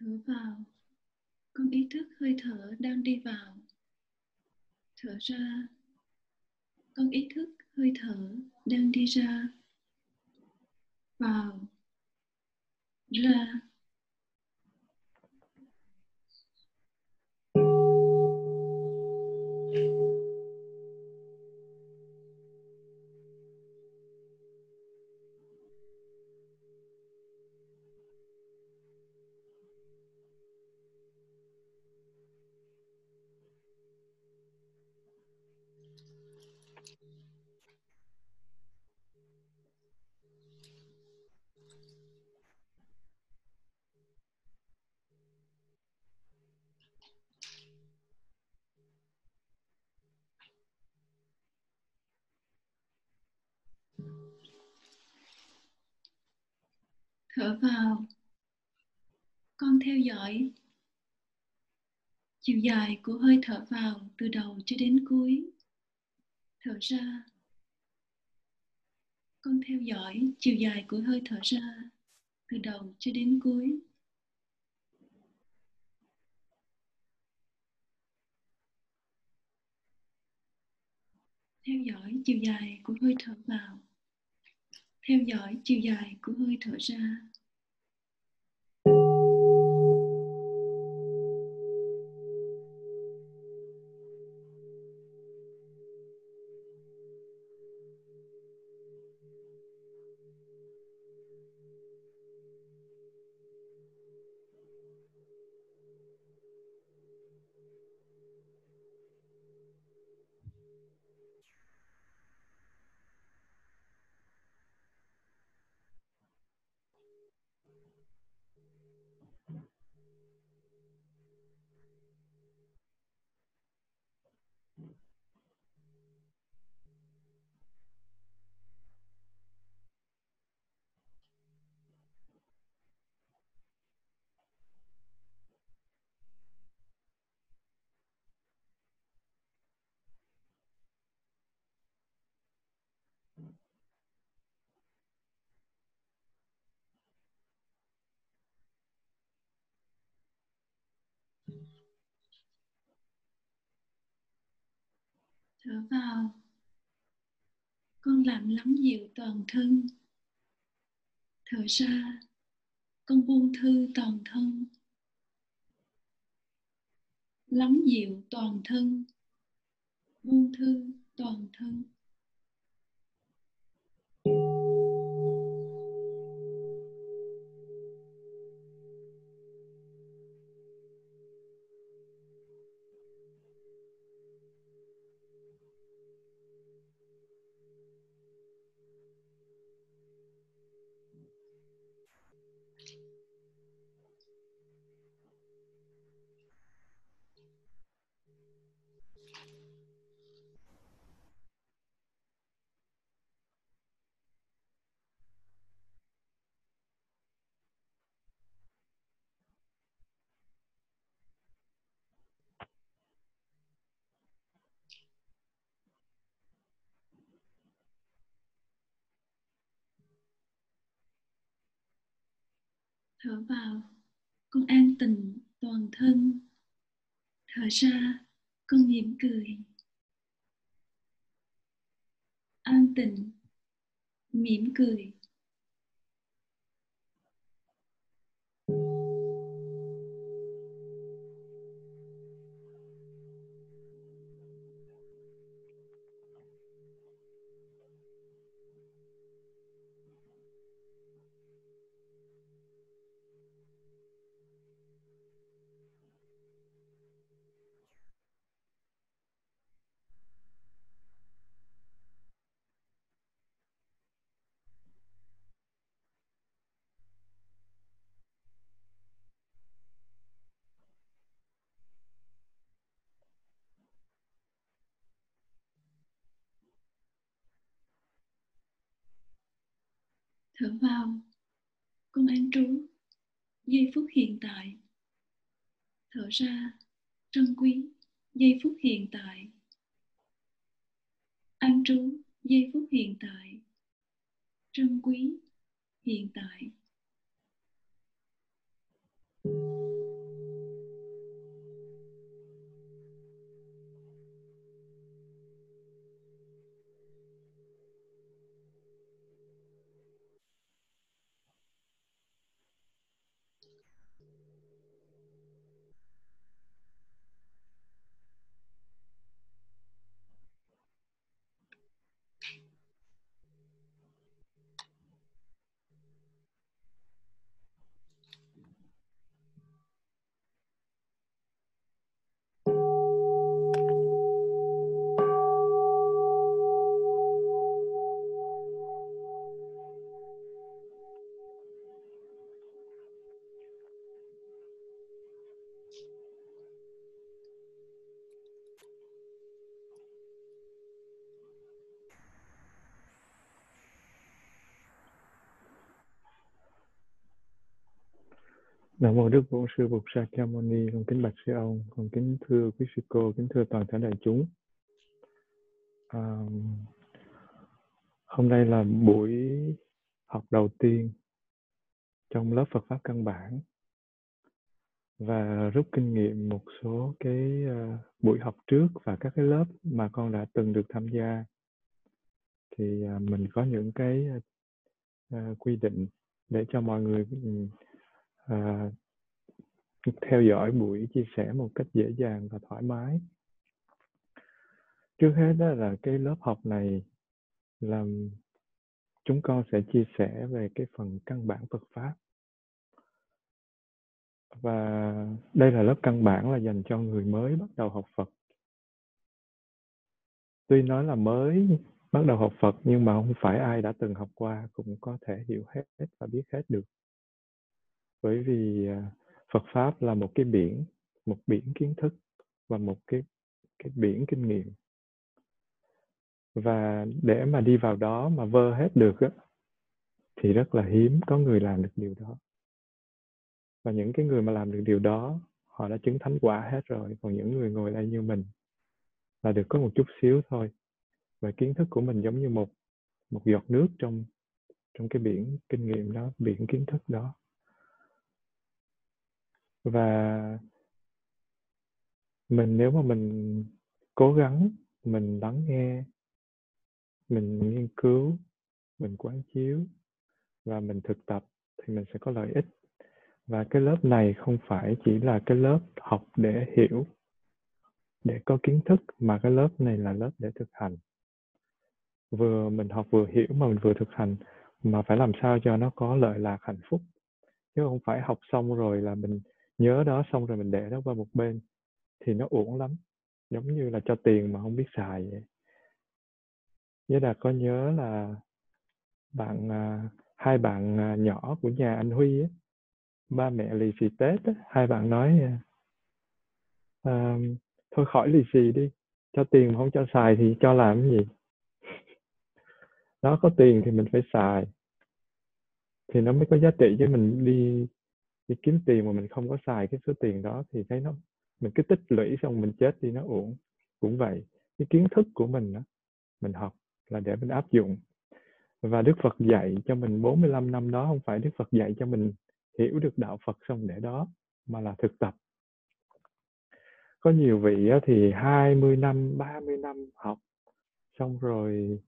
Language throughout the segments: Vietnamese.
thở vào. Con ý thức hơi thở đang đi vào. Thở ra. Con ý thức hơi thở đang đi ra. Vào. Ra. Thở vào. Con theo dõi. Chiều dài của hơi thở vào từ đầu cho đến cuối. Thở ra. Con theo dõi chiều dài của hơi thở ra từ đầu cho đến cuối. Theo dõi chiều dài của hơi thở vào theo dõi chiều dài của hơi thở ra. Thở vào. Con làm lắng dịu toàn thân. Thở ra, con buông thư toàn thân. Lắng dịu toàn thân. Buông thư toàn thân. Thở vào. Con an tịnh toàn thân. Thở ra, con mỉm cười. An tịnh, mỉm cười. Thở vào. Con an trú, giây phút hiện tại. Thở ra, trân quý, giây phút hiện tại. An trú, giây phút hiện tại. Trân quý, hiện tại. Nam mô Đức Bổn Sư Bụt Sakyamuni, con kính bạch sư ông, con kính thưa quý sư cô, kính thưa toàn thể đại chúng. À, hôm nay là buổi học đầu tiên trong lớp Phật pháp căn bản và rút kinh nghiệm một số cái uh, buổi học trước và các cái lớp mà con đã từng được tham gia thì uh, mình có những cái uh, quy định để cho mọi người ừ, À, theo dõi buổi chia sẻ một cách dễ dàng và thoải mái. Trước hết đó là cái lớp học này là chúng con sẽ chia sẻ về cái phần căn bản Phật pháp. Và đây là lớp căn bản là dành cho người mới bắt đầu học Phật. Tuy nói là mới bắt đầu học Phật nhưng mà không phải ai đã từng học qua cũng có thể hiểu hết và biết hết được bởi vì à, Phật pháp là một cái biển, một biển kiến thức và một cái cái biển kinh nghiệm. Và để mà đi vào đó mà vơ hết được á, thì rất là hiếm có người làm được điều đó. Và những cái người mà làm được điều đó, họ đã chứng thánh quả hết rồi, còn những người ngồi đây như mình là được có một chút xíu thôi. Và kiến thức của mình giống như một một giọt nước trong trong cái biển kinh nghiệm đó, biển kiến thức đó và mình nếu mà mình cố gắng, mình lắng nghe, mình nghiên cứu, mình quán chiếu và mình thực tập thì mình sẽ có lợi ích. Và cái lớp này không phải chỉ là cái lớp học để hiểu, để có kiến thức, mà cái lớp này là lớp để thực hành. Vừa mình học vừa hiểu mà mình vừa thực hành, mà phải làm sao cho nó có lợi lạc hạnh phúc. Chứ không phải học xong rồi là mình nhớ đó xong rồi mình để nó qua một bên. Thì nó uổng lắm giống như là cho tiền mà không biết xài vậy. Với là có nhớ là bạn à, hai bạn à, nhỏ của nhà anh Huy ấy, ba mẹ lì xì Tết ấy, hai bạn nói à, à, thôi khỏi lì xì đi cho tiền mà không cho xài thì cho làm cái gì? Nó có tiền thì mình phải xài. Thì nó mới có giá trị chứ mình đi đi kiếm tiền mà mình không có xài cái số tiền đó thì thấy nó, mình cứ tích lũy xong mình chết đi, nó uổng. Cũng vậy, cái kiến thức của mình đó mình học là để mình áp dụng. Và Đức Phật dạy cho mình 45 năm đó, không phải Đức Phật dạy cho mình hiểu được đạo Phật xong để đó, mà là thực tập. Có nhiều vị thì 20 năm 30 năm học, xong rồi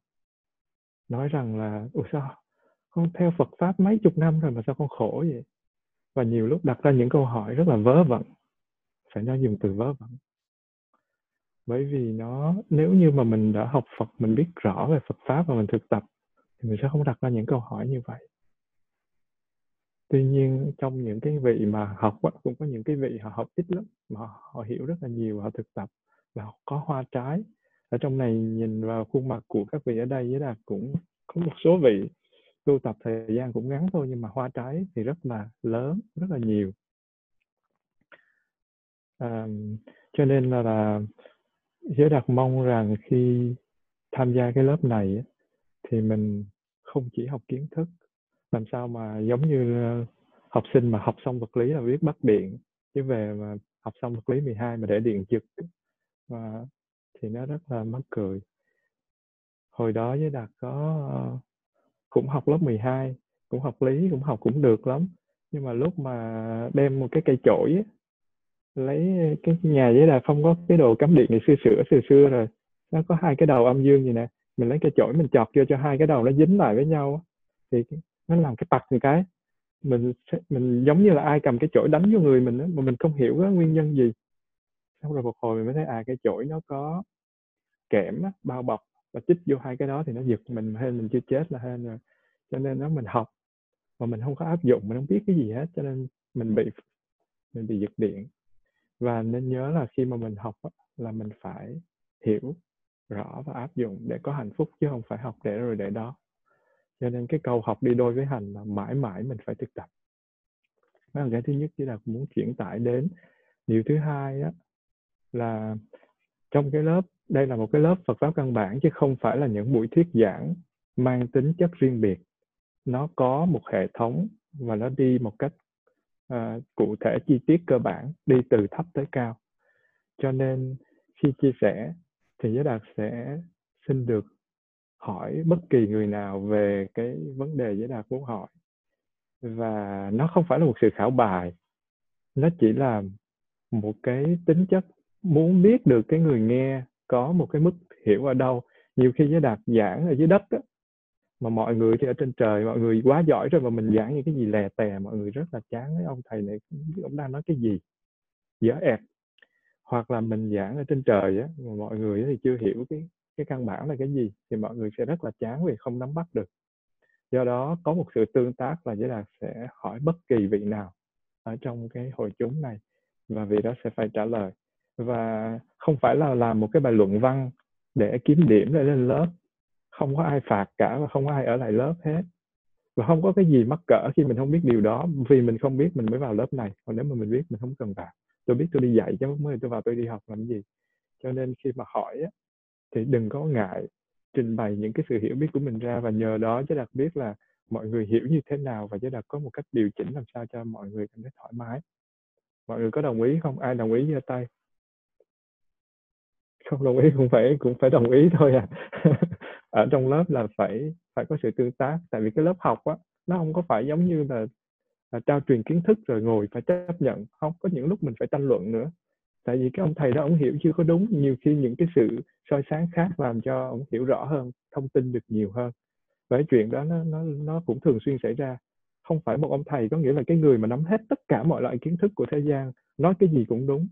nói rằng là, ủa sao con theo Phật pháp mấy chục năm rồi mà sao con khổ vậy? Và nhiều lúc đặt ra những câu hỏi rất là vớ vẩn. Phải nói dùng từ vớ vẩn. Bởi vì nó, nếu như mà mình đã học Phật, mình biết rõ về Phật pháp và mình thực tập, thì mình sẽ không đặt ra những câu hỏi như vậy. Tuy nhiên, trong những cái vị mà học cũng có những cái vị họ học ít lắm, mà họ hiểu rất là nhiều, họ thực tập và họ có hoa trái. Ở trong này nhìn vào khuôn mặt của các vị ở đây với là cũng có một số vị tu tập thời gian cũng ngắn thôi nhưng mà hoa trái thì rất là lớn rất là nhiều. À, cho nên là, là giới đạt mong rằng khi tham gia cái lớp này thì mình không chỉ học kiến thức làm sao mà giống như ờ, học sinh mà học xong vật lý là biết bắt điện chứ về mà học xong vật lý 12 mà để điện giật và thì nó rất là mắc cười. Hồi đó với đạt có ờ, cũng học lớp 12 cũng học lý cũng học cũng được lắm. Nhưng mà lúc mà đem một cái cây chổi lấy cái nhà với là không có cái đồ cắm điện ngày xưa sửa xưa xưa rồi. Nó có hai cái đầu âm dương gì nè. Mình lấy cây chổi mình chọt vô cho hai cái đầu nó dính lại với nhau thì nó làm cái tặc một cái. Mình mình giống như là ai cầm cái chổi đánh vô người mình đó, mà mình không hiểu cái nguyên nhân gì. Xong rồi một hồi mình mới thấy à cái chổi nó có kẽm bao bọc và chích vô hai cái đó thì nó giật mình hay mình chưa chết là hên rồi. Cho nên nó mình học mà mình không có áp dụng mình không biết cái gì hết cho nên mình bị mình bị giật điện. Và nên nhớ là khi mà mình học là mình phải hiểu rõ và áp dụng để có hạnh phúc chứ không phải học để rồi để đó. Cho nên cái câu học đi đôi với hành là mãi mãi mình phải thực tập. Đó là cái thứ nhất chỉ là muốn chuyển tải đến. Điều thứ hai á, là trong cái lớp đây là một cái lớp Phật pháp căn bản chứ không phải là những buổi thuyết giảng mang tính chất riêng biệt. Nó có một hệ thống và nó đi một cách uh, cụ thể chi tiết cơ bản đi từ thấp tới cao. Cho nên khi chia sẻ thì giới đạt sẽ xin được hỏi bất kỳ người nào về cái vấn đề giới đạt muốn hỏi. Và nó không phải là một sự khảo bài. Nó chỉ là một cái tính chất muốn biết được cái người nghe có một cái mức hiểu ở đâu. Nhiều khi giới đạt giảng ở dưới đất á, mà mọi người thì ở trên trời mọi người quá giỏi rồi mà mình giảng những cái gì lè tè mọi người rất là chán ấy. Ông thầy này ông đang nói cái gì dở ẹt hoặc là mình giảng ở trên trời á mà mọi người thì chưa hiểu cái cái căn bản là cái gì thì mọi người sẽ rất là chán vì không nắm bắt được. Do đó có một sự tương tác là giới đạt sẽ hỏi bất kỳ vị nào ở trong cái hội chúng này và vị đó sẽ phải trả lời và không phải là làm một cái bài luận văn để kiếm điểm để lên lớp. Không có ai phạt cả và không có ai ở lại lớp hết. Và không có cái gì mắc cỡ khi mình không biết điều đó vì mình không biết mình mới vào lớp này. Còn nếu mà mình biết mình không cần vào tôi biết tôi đi dạy chứ mới tôi vào tôi đi học làm gì. Cho nên khi mà hỏi á, thì đừng có ngại trình bày những cái sự hiểu biết của mình ra. Và nhờ đó chứ đặc biết là mọi người hiểu như thế nào và chứ đặc có một cách điều chỉnh làm sao cho mọi người cảm thấy thoải mái. Mọi người có đồng ý không? Ai đồng ý giơ tay? Không đồng ý cũng phải cũng phải đồng ý thôi à. Ở trong lớp là phải phải có sự tương tác tại vì cái lớp học á nó không có phải giống như là, là trao truyền kiến thức rồi ngồi phải chấp nhận không có những lúc mình phải tranh luận nữa. Tại vì cái ông thầy đó ông hiểu chưa có đúng nhiều khi những cái sự soi sáng khác làm cho ông hiểu rõ hơn thông tin được nhiều hơn. Và cái chuyện đó nó nó nó cũng thường xuyên xảy ra. Không phải một ông thầy có nghĩa là cái người mà nắm hết tất cả mọi loại kiến thức của thế gian nói cái gì cũng đúng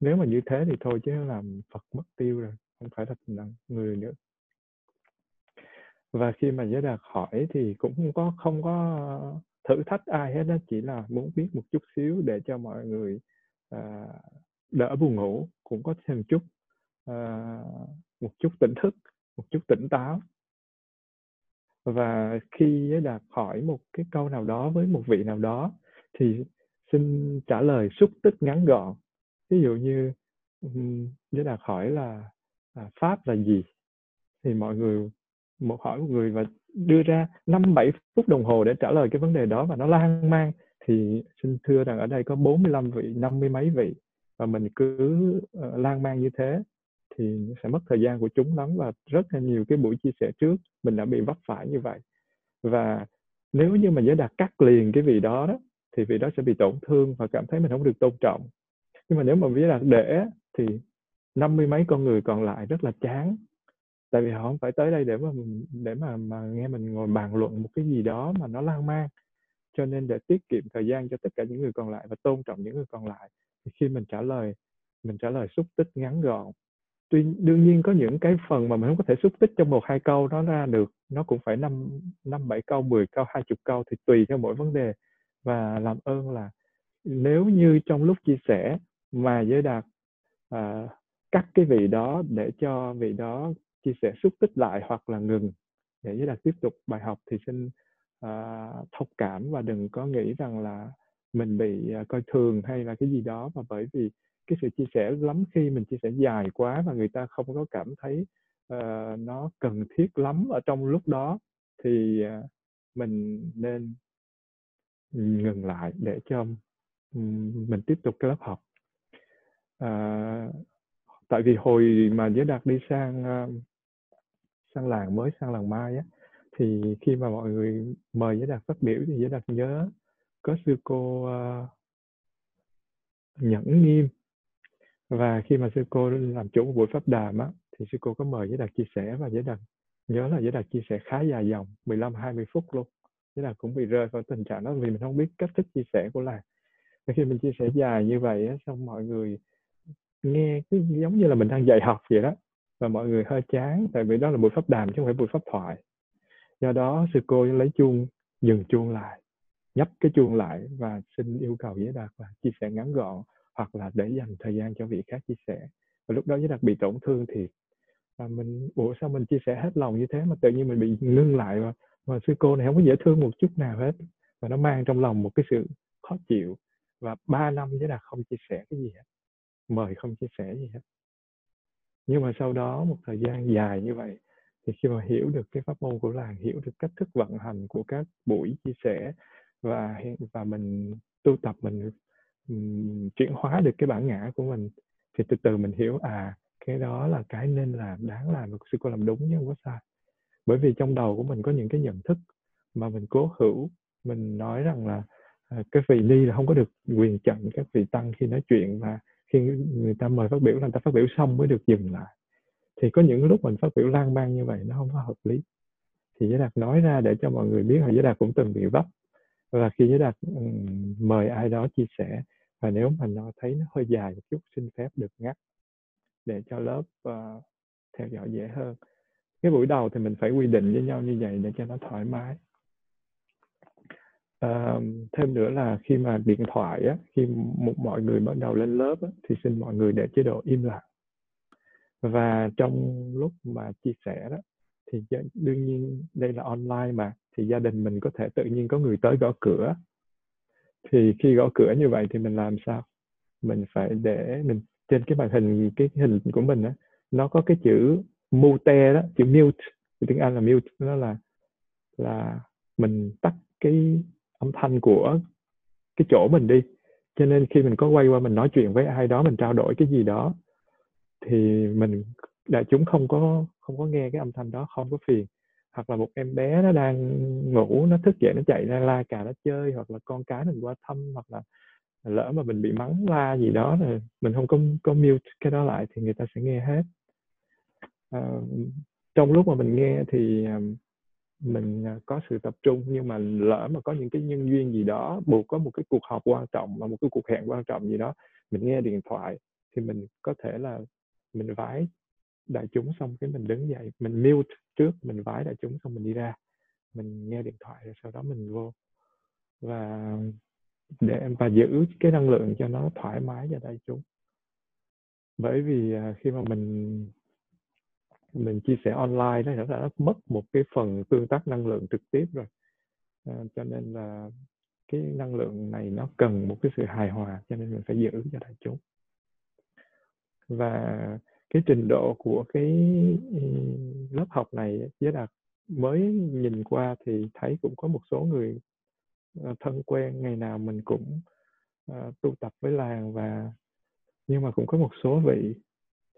nếu mà như thế thì thôi chứ làm phật mất tiêu rồi không phải là người nữa. Và khi mà giới đạt hỏi thì cũng không có không có thử thách ai hết đó chỉ là muốn biết một chút xíu để cho mọi người à, đỡ buồn ngủ cũng có thêm chút à, một chút tỉnh thức một chút tỉnh táo. Và khi giới đạt hỏi một cái câu nào đó với một vị nào đó thì xin trả lời xúc tích ngắn gọn ví dụ như giới đạt hỏi là à, pháp là gì thì mọi người một hỏi một người và đưa ra năm bảy phút đồng hồ để trả lời cái vấn đề đó và nó lan man thì xin thưa rằng ở đây có 45 vị, năm mươi mấy vị và mình cứ uh, lan man như thế thì sẽ mất thời gian của chúng lắm và rất là nhiều cái buổi chia sẻ trước mình đã bị vấp phải như vậy. Và nếu như mà giới đạt cắt liền cái vị đó đó thì vị đó sẽ bị tổn thương và cảm thấy mình không được tôn trọng nhưng mà nếu mà giới là để thì năm mươi mấy con người còn lại rất là chán. Tại vì họ không phải tới đây để mà để mà mà nghe mình ngồi bàn luận một cái gì đó mà nó lan man. Cho nên để tiết kiệm thời gian cho tất cả những người còn lại và tôn trọng những người còn lại, thì khi mình trả lời, mình trả lời xúc tích ngắn gọn. Tuy đương nhiên có những cái phần mà mình không có thể xúc tích trong một hai câu nó ra được. Nó cũng phải năm năm bảy câu 10 câu, hai chục câu thì tùy theo mỗi vấn đề. Và làm ơn là nếu như trong lúc chia sẻ mà giới đạt à, cắt cái vị đó để cho vị đó chia sẻ xúc tích lại hoặc là ngừng. Để giới đạt tiếp tục bài học thì xin uh, thông cảm và đừng có nghĩ rằng là mình bị uh, coi thường hay là cái gì đó mà bởi vì cái sự chia sẻ lắm khi mình chia sẻ dài quá và người ta không có cảm thấy uh, nó cần thiết lắm ở trong lúc đó thì uh, mình nên ngừng lại để cho um, mình tiếp tục cái lớp học. Ờ, tại vì hồi mà giới đạt đi sang ờ, sang làng mới sang làng mai á thì khi mà mọi người mời giới đạt phát biểu thì giới đạt nhớ có sư cô uh, nhẫn nghiêm. Và khi mà sư cô làm chủ một buổi pháp đàm á thì sư cô có mời giới đạt chia sẻ và giới đạt nhớ là giới đạt chia sẻ khá dài dòng 15 20 phút luôn. Giới đạt cũng bị rơi vào tình trạng đó vì mình không biết cách thức chia sẻ của làng. Và khi mình chia sẻ dài như vậy á xong mọi người nghe cứ giống như là mình đang dạy học vậy đó và mọi người hơi chán tại vì đó là buổi pháp đàm chứ không phải buổi pháp thoại. Do đó sư cô lấy chuông dừng chuông lại nhấp cái chuông lại và xin yêu cầu giới đạt là chia sẻ ngắn gọn hoặc là để dành thời gian cho vị khác chia sẻ. Và lúc đó giới đạt bị tổn thương thì và mình ủa sao mình chia sẻ hết lòng như thế mà tự nhiên mình bị ngưng lại và, và sư cô này không có dễ thương một chút nào hết? Và nó mang trong lòng một cái sự khó chịu. Và ba năm giới đạt không chia sẻ cái gì hết mời không chia sẻ gì hết. Nhưng mà sau đó một thời gian dài như vậy thì khi mà hiểu được cái pháp môn của làng hiểu được cách thức vận hành của các buổi chia sẻ và và mình tu tập mình um, chuyển hóa được cái bản ngã của mình thì từ từ mình hiểu à cái đó là cái nên làm đáng làm sư cô làm đúng chứ không có sai. Bởi vì trong đầu của mình có những cái nhận thức mà mình cố hữu mình nói rằng là à, cái vị ni là không có được quyền chặn các vị tăng khi nói chuyện và khi người ta mời phát biểu là người ta phát biểu xong mới được dừng lại. Thì có những lúc mình phát biểu lan man như vậy nó không có hợp lý. Thì giới đạt nói ra để cho mọi người biết là giới đạt cũng từng bị vấp. Và khi giới đạt um, mời ai đó chia sẻ và nếu mà nó thấy nó hơi dài một chút xin phép được ngắt để cho lớp uh, theo dõi dễ hơn. Cái buổi đầu thì mình phải quy định với nhau như vậy để cho nó thoải mái à, thêm nữa là khi mà điện thoại á, khi một mọi người bắt đầu lên lớp á, thì xin mọi người để chế độ im lặng. Và trong lúc mà chia sẻ đó thì đương nhiên đây là online mà thì gia đình mình có thể tự nhiên có người tới gõ cửa. Thì khi gõ cửa như vậy thì mình làm sao? Mình phải để mình trên cái màn hình cái hình của mình á nó có cái chữ mute đó chữ mute. Tiếng anh là mute nó là là mình tắt cái âm thanh của cái chỗ mình đi. Cho nên khi mình có quay qua mình nói chuyện với ai đó mình trao đổi cái gì đó thì mình đại chúng không có không có nghe cái âm thanh đó không có phiền. Hoặc là một em bé nó đang ngủ nó thức dậy nó chạy ra la cà nó chơi hoặc là con cái mình qua thăm hoặc là lỡ mà mình bị mắng la gì đó thì mình không có có mute cái đó lại thì người ta sẽ nghe hết. À, trong lúc mà mình nghe thì ờ, mình à, có sự tập trung nhưng mà lỡ mà có những cái nhân duyên gì đó buộc có một cái cuộc họp quan trọng và một cái cuộc hẹn quan trọng gì đó mình nghe điện thoại thì mình có thể là mình vái đại chúng xong cái mình đứng dậy mình mute trước mình vái đại chúng xong mình đi ra mình nghe điện thoại rồi sau đó mình vô. Và để và giữ cái năng lượng cho nó thoải mái cho đại chúng. Bởi vì à, khi mà mình mình chia sẻ online đó là nó mất một cái phần tương tác năng lượng trực tiếp rồi. À, cho nên là cái năng lượng này nó cần một cái sự hài hòa cho nên mình phải giữ cho đại chúng. Và cái trình độ của cái ừ, lớp học này với là mới nhìn qua thì thấy cũng có một số người ờ, thân quen ngày nào mình cũng ờ, uh, tu tập với làng và nhưng mà cũng có một số vị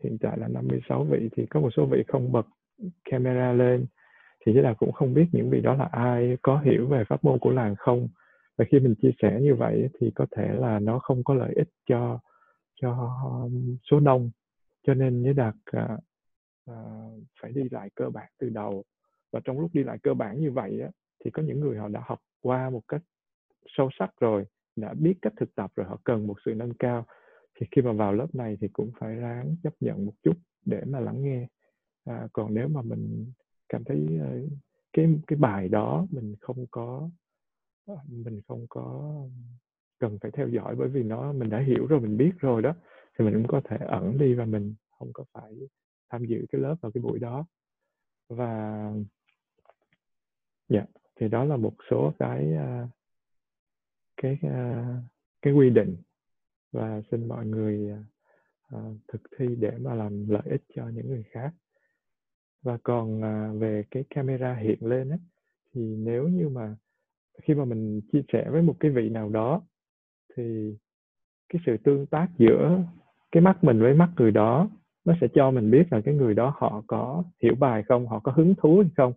hiện tại là 56 vị thì có một số vị không bật camera lên thì chúng là cũng không biết những vị đó là ai có hiểu về pháp môn của làng không. Và khi mình chia sẻ như vậy thì có thể là nó không có lợi ích cho cho số đông cho nên nhớ đạt à, à, phải đi lại cơ bản từ đầu. Và trong lúc đi lại cơ bản như vậy á, thì có những người họ đã học qua một cách sâu sắc rồi đã biết cách thực tập rồi họ cần một sự nâng cao thì khi mà vào lớp này thì cũng phải ráng chấp nhận một chút để mà lắng nghe. À, còn nếu mà mình cảm thấy uh, cái cái bài đó mình không có ờ, mình không có cần phải theo dõi bởi vì nó mình đã hiểu rồi mình biết rồi đó thì mình cũng có thể ẩn đi và mình không có phải tham dự cái lớp vào cái buổi đó. Và dạ yeah, thì đó là một số cái uh, cái uh, cái quy định và xin mọi người uh, thực thi để mà làm lợi ích cho những người khác. Và còn uh, về cái camera hiện lên ấy, thì nếu như mà khi mà mình chia sẻ với một cái vị nào đó thì cái sự tương tác giữa cái mắt mình với mắt người đó nó sẽ cho mình biết là cái người đó họ có hiểu bài không họ có hứng thú hay không.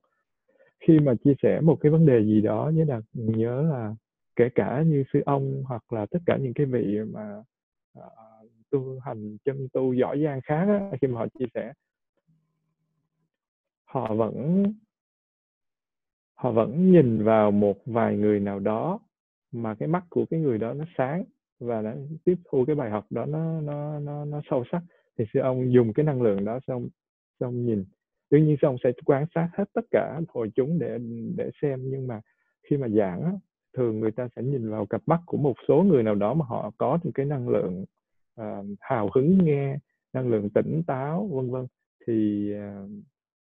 Khi mà chia sẻ một cái vấn đề gì đó nhớ là nhớ là kể cả như sư ông hoặc là tất cả những cái vị mà uh, tu hành chân tu giỏi giang khác á, khi mà họ chia sẻ. Họ vẫn họ vẫn nhìn vào một vài người nào đó mà cái mắt của cái người đó nó sáng và đã tiếp thu cái bài học đó nó nó nó nó sâu sắc thì sư ông dùng cái năng lượng đó xong xong nhìn. Tuy nhiên sư ông sẽ quan sát hết tất cả hội chúng để để xem nhưng mà khi mà giảng á, thường người ta sẽ nhìn vào cặp mắt của một số người nào đó mà họ có một cái năng lượng uh, hào hứng nghe năng lượng tỉnh táo vân vân. Thì uh,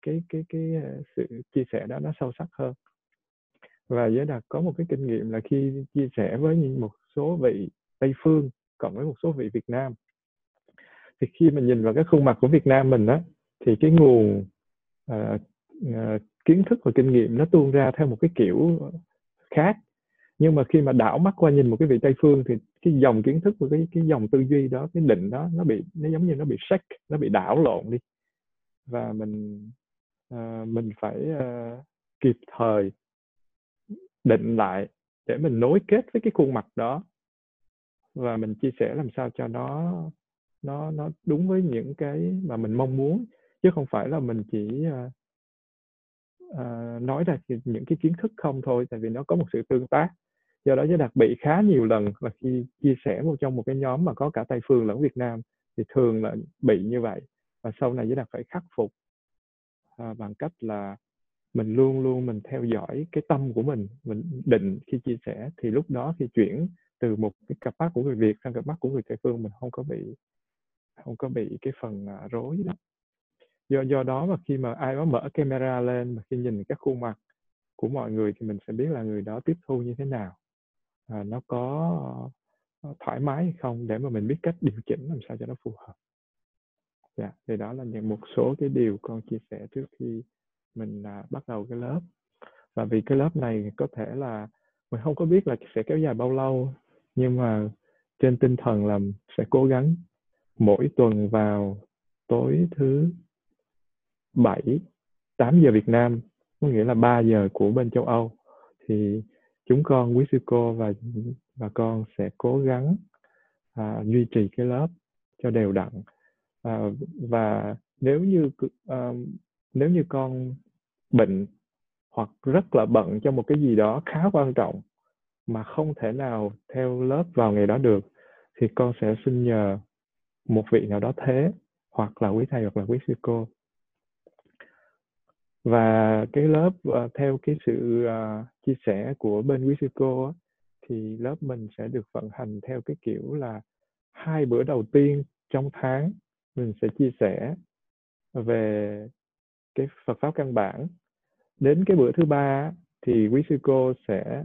cái cái cái uh, sự chia sẻ đó nó sâu sắc hơn. Và giới đạt có một cái kinh nghiệm là khi chia sẻ với những một số vị tây phương cộng với một số vị việt nam thì khi mình nhìn vào cái khuôn mặt của việt nam mình á thì cái nguồn uh, uh, kiến thức và kinh nghiệm nó tuôn ra theo một cái kiểu khác nhưng mà khi mà đảo mắt qua nhìn một cái vị tây phương thì cái dòng kiến thức và cái cái dòng tư duy đó cái định đó nó bị nó giống như nó bị sách nó bị đảo lộn đi. Và mình uh, mình phải uh, kịp thời định lại để mình nối kết với cái khuôn mặt đó. Và mình chia sẻ làm sao cho nó nó nó đúng với những cái mà mình mong muốn. Chứ không phải là mình chỉ uh, uh, nói ra những cái kiến thức không thôi tại vì nó có một sự tương tác do đó giới đặc bị khá nhiều lần là khi chia sẻ một trong một cái nhóm mà có cả tây phương lẫn việt nam thì thường là bị như vậy và sau này giới đặc phải khắc phục à, bằng cách là mình luôn luôn mình theo dõi cái tâm của mình mình định khi chia sẻ. Thì lúc đó khi chuyển từ một cái cặp mắt của người Việt sang cặp mắt của người Tây phương mình không có bị không có bị cái phần uh, rối đó. Do do đó mà khi mà ai đó mở camera lên mà khi nhìn các khuôn mặt của mọi người thì mình sẽ biết là người đó tiếp thu như thế nào à, nó có ờ, thoải mái hay không để mà mình biết cách điều chỉnh làm sao cho nó phù hợp. Dạ thì đó là những một số cái điều con chia sẻ trước khi mình à, bắt đầu cái lớp. Và vì cái lớp này có thể là mình không có biết là sẽ kéo dài bao lâu nhưng mà trên tinh thần là sẽ cố gắng mỗi tuần vào tối thứ bảy 8 giờ Việt Nam có nghĩa là 3 giờ của bên châu Âu. Thì chúng con quý sư cô và và con sẽ cố gắng à, duy trì cái lớp cho đều đặn. À, và nếu như à, nếu như con bệnh hoặc rất là bận cho một cái gì đó khá quan trọng mà không thể nào theo lớp vào ngày đó được thì con sẽ xin nhờ một vị nào đó thế hoặc là quý thầy hoặc là quý sư cô và cái lớp uh, theo cái sự uh, chia sẻ của bên quý sư cô á, thì lớp mình sẽ được vận hành theo cái kiểu là hai bữa đầu tiên trong tháng mình sẽ chia sẻ về cái Phật pháp căn bản. Đến cái bữa thứ ba thì quý sư cô sẽ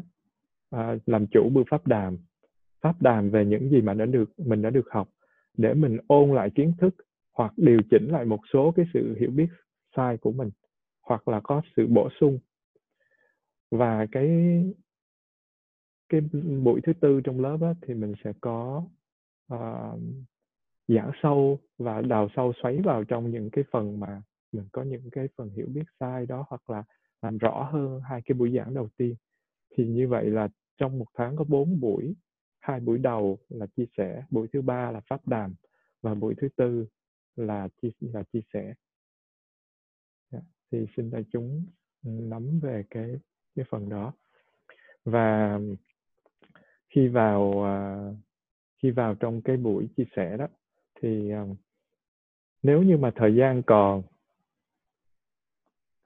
à, làm chủ bữa pháp đàm pháp đàm về những gì mà đã được mình đã được học để mình ôn lại kiến thức hoặc điều chỉnh lại một số cái sự hiểu biết sai của mình hoặc là có sự bổ sung. Và cái cái buổi thứ tư trong lớp á, thì mình sẽ có uh, giảng sâu và đào sâu xoáy vào trong những cái phần mà mình có những cái phần hiểu biết sai đó hoặc là làm rõ hơn hai cái buổi giảng đầu tiên. Thì như vậy là trong một tháng có bốn buổi hai buổi đầu là chia sẻ buổi thứ ba là pháp đàm và buổi thứ tư là chia là chia sẻ thì xin đại chúng nắm về cái cái phần đó. Và khi vào à, khi vào trong cái buổi chia sẻ đó thì à, nếu như mà thời gian còn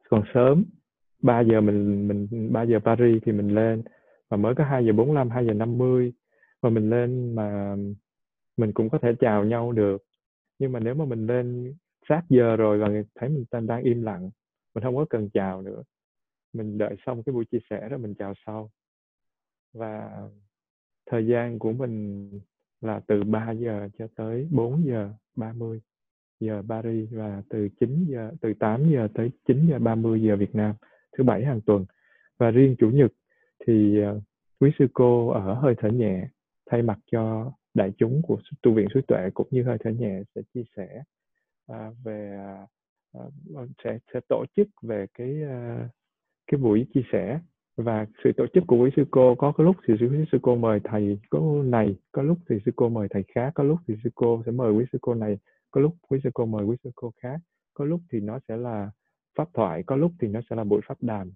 còn sớm 3 giờ mình mình 3 giờ Paris thì mình lên và mới có 2 giờ 45 2 giờ 50 và mình lên mà mình cũng có thể chào nhau được. Nhưng mà nếu mà mình lên sát giờ rồi và thấy mình đang, đang im lặng mình không có cần chào nữa. Mình đợi xong cái buổi chia sẻ rồi mình chào sau. Và thời gian của mình là từ 3 giờ cho tới 4 giờ 30 giờ Paris và từ 9 giờ, từ 8 giờ tới 9 giờ 30 giờ Việt Nam, thứ bảy hàng tuần. Và riêng chủ nhật thì ờ, quý sư cô ở hơi thở nhẹ thay mặt cho đại chúng của tu viện suối tuệ cũng như hơi thở nhẹ sẽ chia sẻ à, về à, Ờ, ờ, sẽ sẽ tổ chức về cái uh, cái buổi chia sẻ. Và sự tổ chức của quý sư cô có cái lúc thì quý sư cô mời thầy có này có lúc thì sư cô mời thầy khác có lúc thì sư cô sẽ mời quý sư cô này có lúc quý sư cô mời quý sư cô khác. Có lúc thì nó sẽ là pháp thoại có lúc thì nó sẽ là buổi pháp đàm.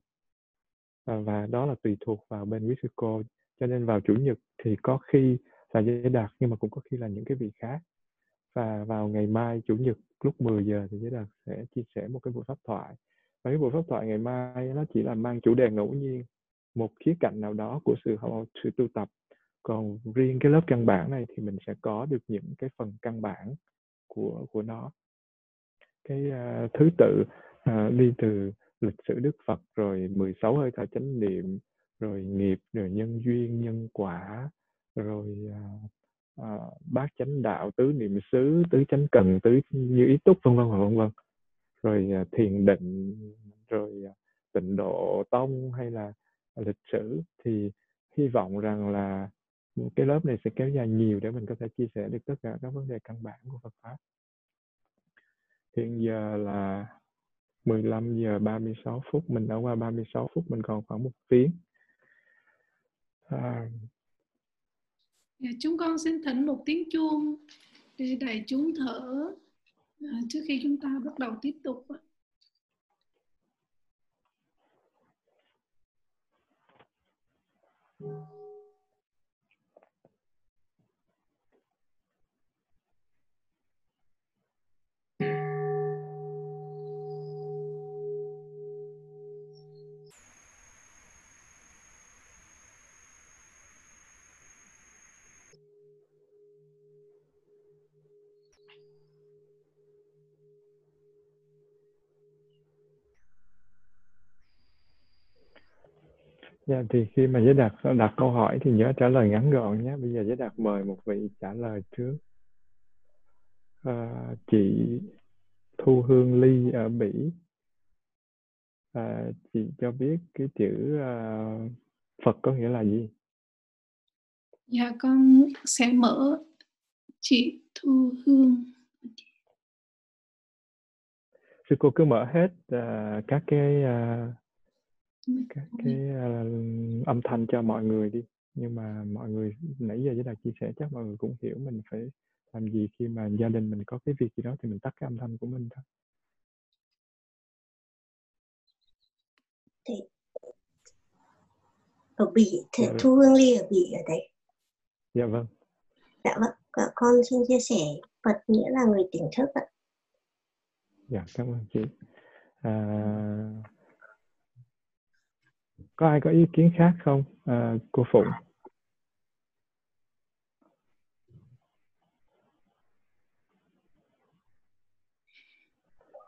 Và, và đó là tùy thuộc vào bên quý sư cô. Cho nên vào chủ nhật thì có khi là giới đạt nhưng mà cũng có khi là những cái vị khác và vào ngày mai chủ nhật lúc 10 giờ thì giới đạt sẽ chia sẻ một cái buổi pháp thoại. Và cái buổi pháp thoại ngày mai nó chỉ là mang chủ đề ngẫu nhiên một khía cạnh nào đó của sự học sự tu tập. Còn riêng cái lớp căn bản này thì mình sẽ có được những cái phần căn bản của của nó. Cái uh, thứ tự uh, đi từ lịch sử Đức Phật rồi 16 hơi thở chánh niệm rồi nghiệp rồi nhân duyên nhân quả rồi uh, Ờ, bát chánh đạo tứ niệm xứ tứ chánh cần tứ như ý túc vân vân vân vân rồi uh, thiền định rồi uh, tịnh độ tông hay là lịch sử thì hy vọng rằng là cái lớp này sẽ kéo dài nhiều để mình có thể chia sẻ được tất cả các vấn đề căn bản của Phật pháp. Hiện giờ là 15 giờ 36 phút, mình đã qua 36 phút, mình còn khoảng một tiếng. À, dạ, chúng con xin thỉnh một tiếng chuông để đại chúng thở à, trước khi chúng ta bắt đầu tiếp tục. Dạ, thì khi mà Giới Đạt đặt câu hỏi thì nhớ trả lời ngắn gọn nhé. Bây giờ Giới Đạt mời một vị trả lời trước. À, chị Thu Hương Ly ở Bỉ. À, chị cho biết cái chữ uh, Phật có nghĩa là gì? Dạ con sẽ mở chị Thu Hương. Sư cô cứ mở hết uh, các cái uh, các cái uh, âm thanh cho mọi người đi. Nhưng mà mọi người nãy giờ với đạt chia sẻ chắc mọi người cũng hiểu mình phải làm gì khi mà gia đình mình có cái việc gì đó thì mình tắt cái âm thanh của mình thôi. Thì ở bỉ dạ, thu hương ly ở bỉ ở đấy. Dạ vâng. Dạ vâng con xin chia sẻ phật nghĩa là người tỉnh thức ạ. Dạ cảm ơn chị. À, có ai có ý kiến khác không? À, cô phụng.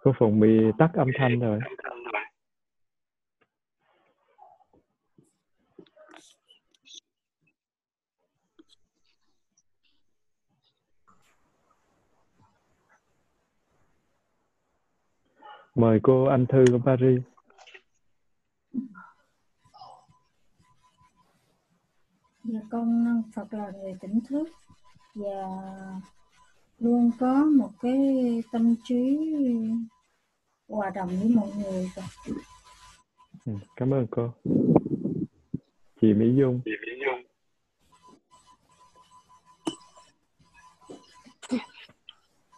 Cô phụng bị tắt âm thanh rồi. Mời cô anh thư của Paris. Dạ con Phật là người tỉnh thức và luôn có một cái tâm trí hòa đồng với mọi người. Ừ, cảm ơn cô. Chị Mỹ Dung. Chị Mỹ Dung.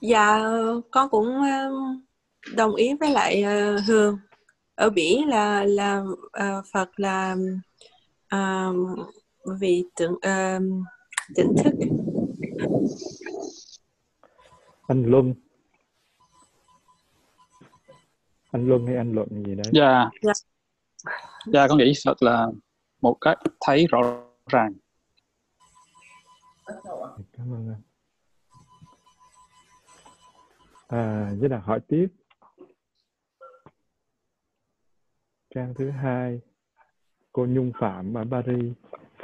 Dạ con cũng đồng ý với lại ờ, Hương ở Bỉ là là uh, Phật là uh, vì tưởng uh, tỉnh thức. Anh Luân. Anh Luân hay anh Luận gì đấy? Dạ. Dạ, dạ con nghĩ Phật là một cái thấy rõ ràng. Cảm ơn anh. À với là hỏi tiếp. Trang thứ hai cô Nhung Phạm ở Paris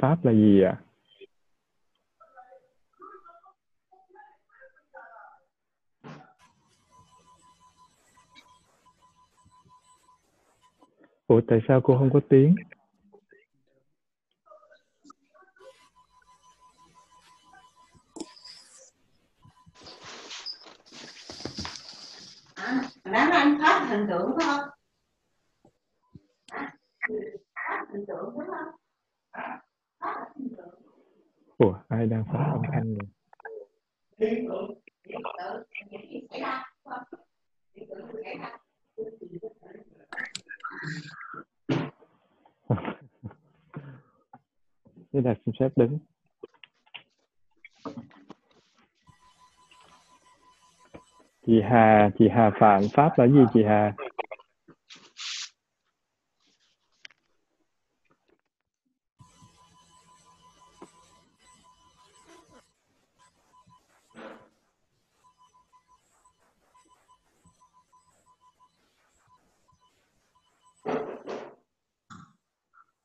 pháp là gì ạ? Ủa tại sao cô không có tiếng? À, anh phát hình tượng phải không? Pháp hình tượng phải không? Ủa, ai đang phát âm thanh rồi? Thế là xin phép đứng. Chị Hà, chị Hà Phạm Pháp là gì chị Hà?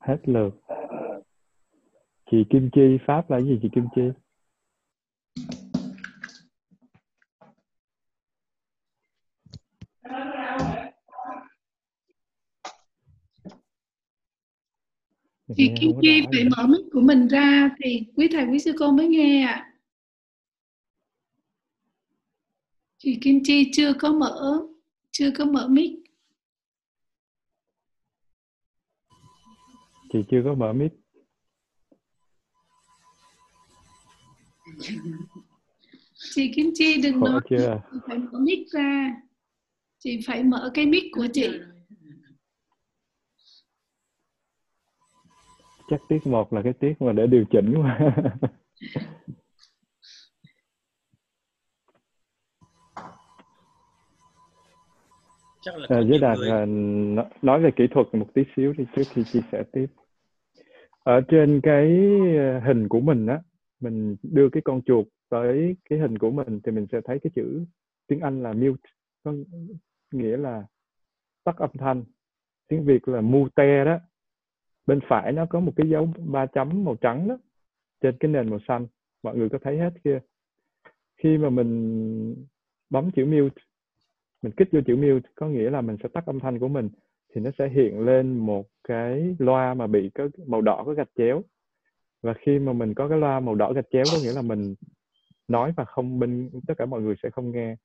Hết lượt. Chị Kim Chi Pháp là gì chị Kim Chi? Chị Kim Chi phải mở mic của mình ra thì quý thầy quý sư cô mới nghe ạ. Chị Kim Chi chưa có mở chưa có mở mic chị chưa có mở mic. Chị Kim Chi đừng khổ nói chưa? chị phải mở mic ra. Chị phải mở cái mic của chị. Chắc tiết một là cái tiết mà để điều chỉnh mà chắc là à, với đạt người. là nó- nói về kỹ thuật một tí xíu đi trước khi chia sẻ tiếp ở trên cái ờ, hình của mình á, mình đưa cái con chuột tới cái hình của mình thì mình sẽ thấy cái chữ tiếng Anh là mute, có nghĩa là tắt âm thanh. Tiếng Việt là mute đó. Bên phải nó có một cái dấu ba chấm màu trắng đó, trên cái nền màu xanh. Mọi người có thấy hết kia khi mà mình bấm chữ mute, mình kích vô chữ mute, có nghĩa là mình sẽ tắt âm thanh của mình thì nó sẽ hiện lên một cái loa mà bị có màu đỏ có gạch chéo. Và khi mà mình có cái loa màu đỏ gạch chéo, có nghĩa là mình nói và không bên, tất cả mọi người sẽ không nghe.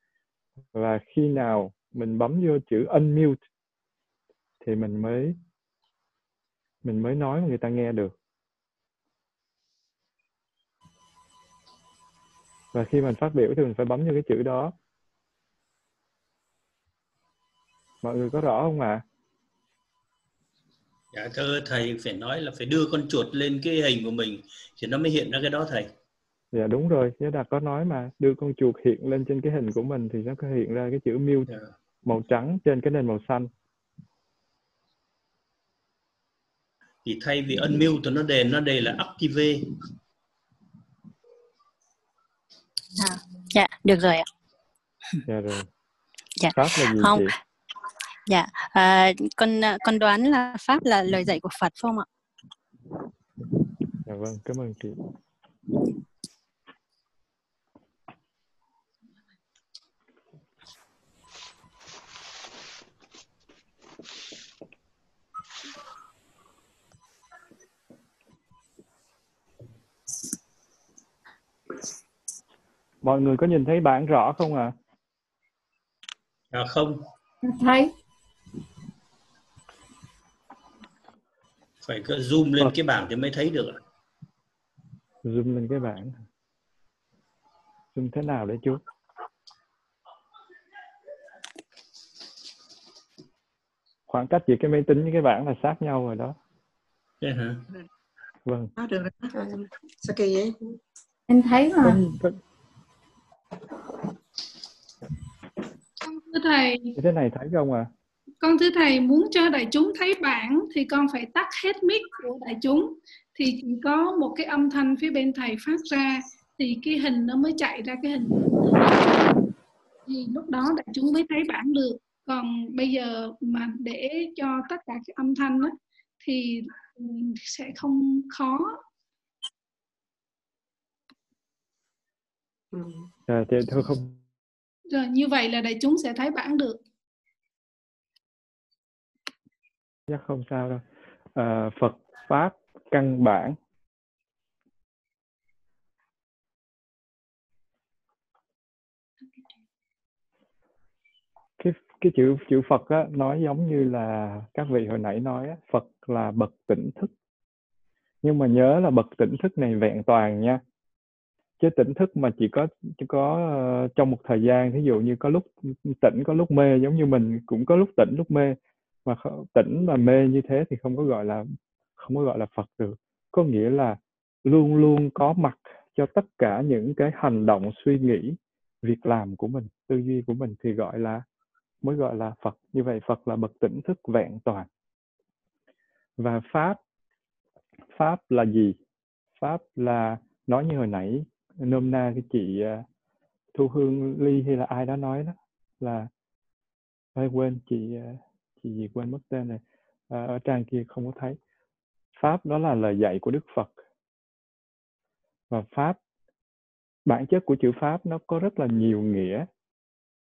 Và khi nào mình bấm vô chữ unmute, thì mình mới mình mới nói mà người ta nghe được. Và khi mình phát biểu thì mình phải bấm vô cái chữ đó. Mọi người có rõ không ạ? Dạ thưa thầy phải nói là phải đưa con chuột lên cái hình của mình thì nó mới hiện ra cái đó thầy dạ đúng rồi Giới Đạt có nói mà đưa con chuột hiện lên trên cái hình của mình thì nó có hiện ra cái chữ mute Dạ. màu trắng trên cái nền màu xanh thì thay vì unmute thì nó đề nó đề là active À, dạ, được rồi ạ. dạ rồi Dạ. pháp là gì Không. chị Dạ, à, con à, con đoán là pháp là lời dạy của Phật phải không ạ? dạ vâng cảm ơn chị. Mọi người có nhìn thấy bảng rõ không ạ? À không. Thấy phải cứ zoom lên Vâng. cái bảng thì mới thấy được ạ. zoom lên cái bảng zoom thế nào đấy chú khoảng cách giữa cái máy tính với cái bảng là sát nhau rồi đó Thế hả? vâng Đó, được rồi. À, sao kỳ vậy? em thấy mà có, con thưa thầy thế này thấy không ạ con thưa thầy muốn cho đại chúng thấy bảng thì con phải tắt hết mic của đại chúng. Thì chỉ có một cái âm thanh phía bên thầy phát ra thì cái hình nó mới chạy ra cái hình. Thì lúc đó đại chúng mới thấy bảng được. Còn bây giờ mà để cho tất cả cái âm thanh đó, thì ừ, sẽ không khó. Ừ. à, thì thôi không. Rồi như vậy là đại chúng sẽ thấy bảng được chắc không sao đâu. À, Phật pháp căn bản. Cái cái chữ chữ Phật á nói giống như là các vị hồi nãy nói á, Phật là bậc tỉnh thức. Nhưng mà nhớ là bậc tỉnh thức này vẹn toàn nha. Chứ tỉnh thức mà chỉ có chỉ có uh, trong một thời gian ví dụ như có lúc tỉnh có lúc mê giống như mình cũng có lúc tỉnh lúc mê mà kh- tỉnh mà mê như thế thì không có gọi là, không có gọi là Phật được. Có nghĩa là luôn luôn có mặt cho tất cả những cái hành động, suy nghĩ, việc làm của mình, tư duy của mình thì gọi là, mới gọi là Phật. Như vậy Phật là bậc tỉnh thức vẹn toàn. Và pháp pháp là gì? Pháp là, nói như hồi nãy, nôm na cái chị à, Thu Hương Ly hay là ai đó nói đó, là ai quên chị à, chị gì quên mất tên này. À, ở trang kia không có thấy. Pháp đó là lời dạy của Đức Phật. Và pháp bản chất của chữ pháp nó có rất là nhiều nghĩa.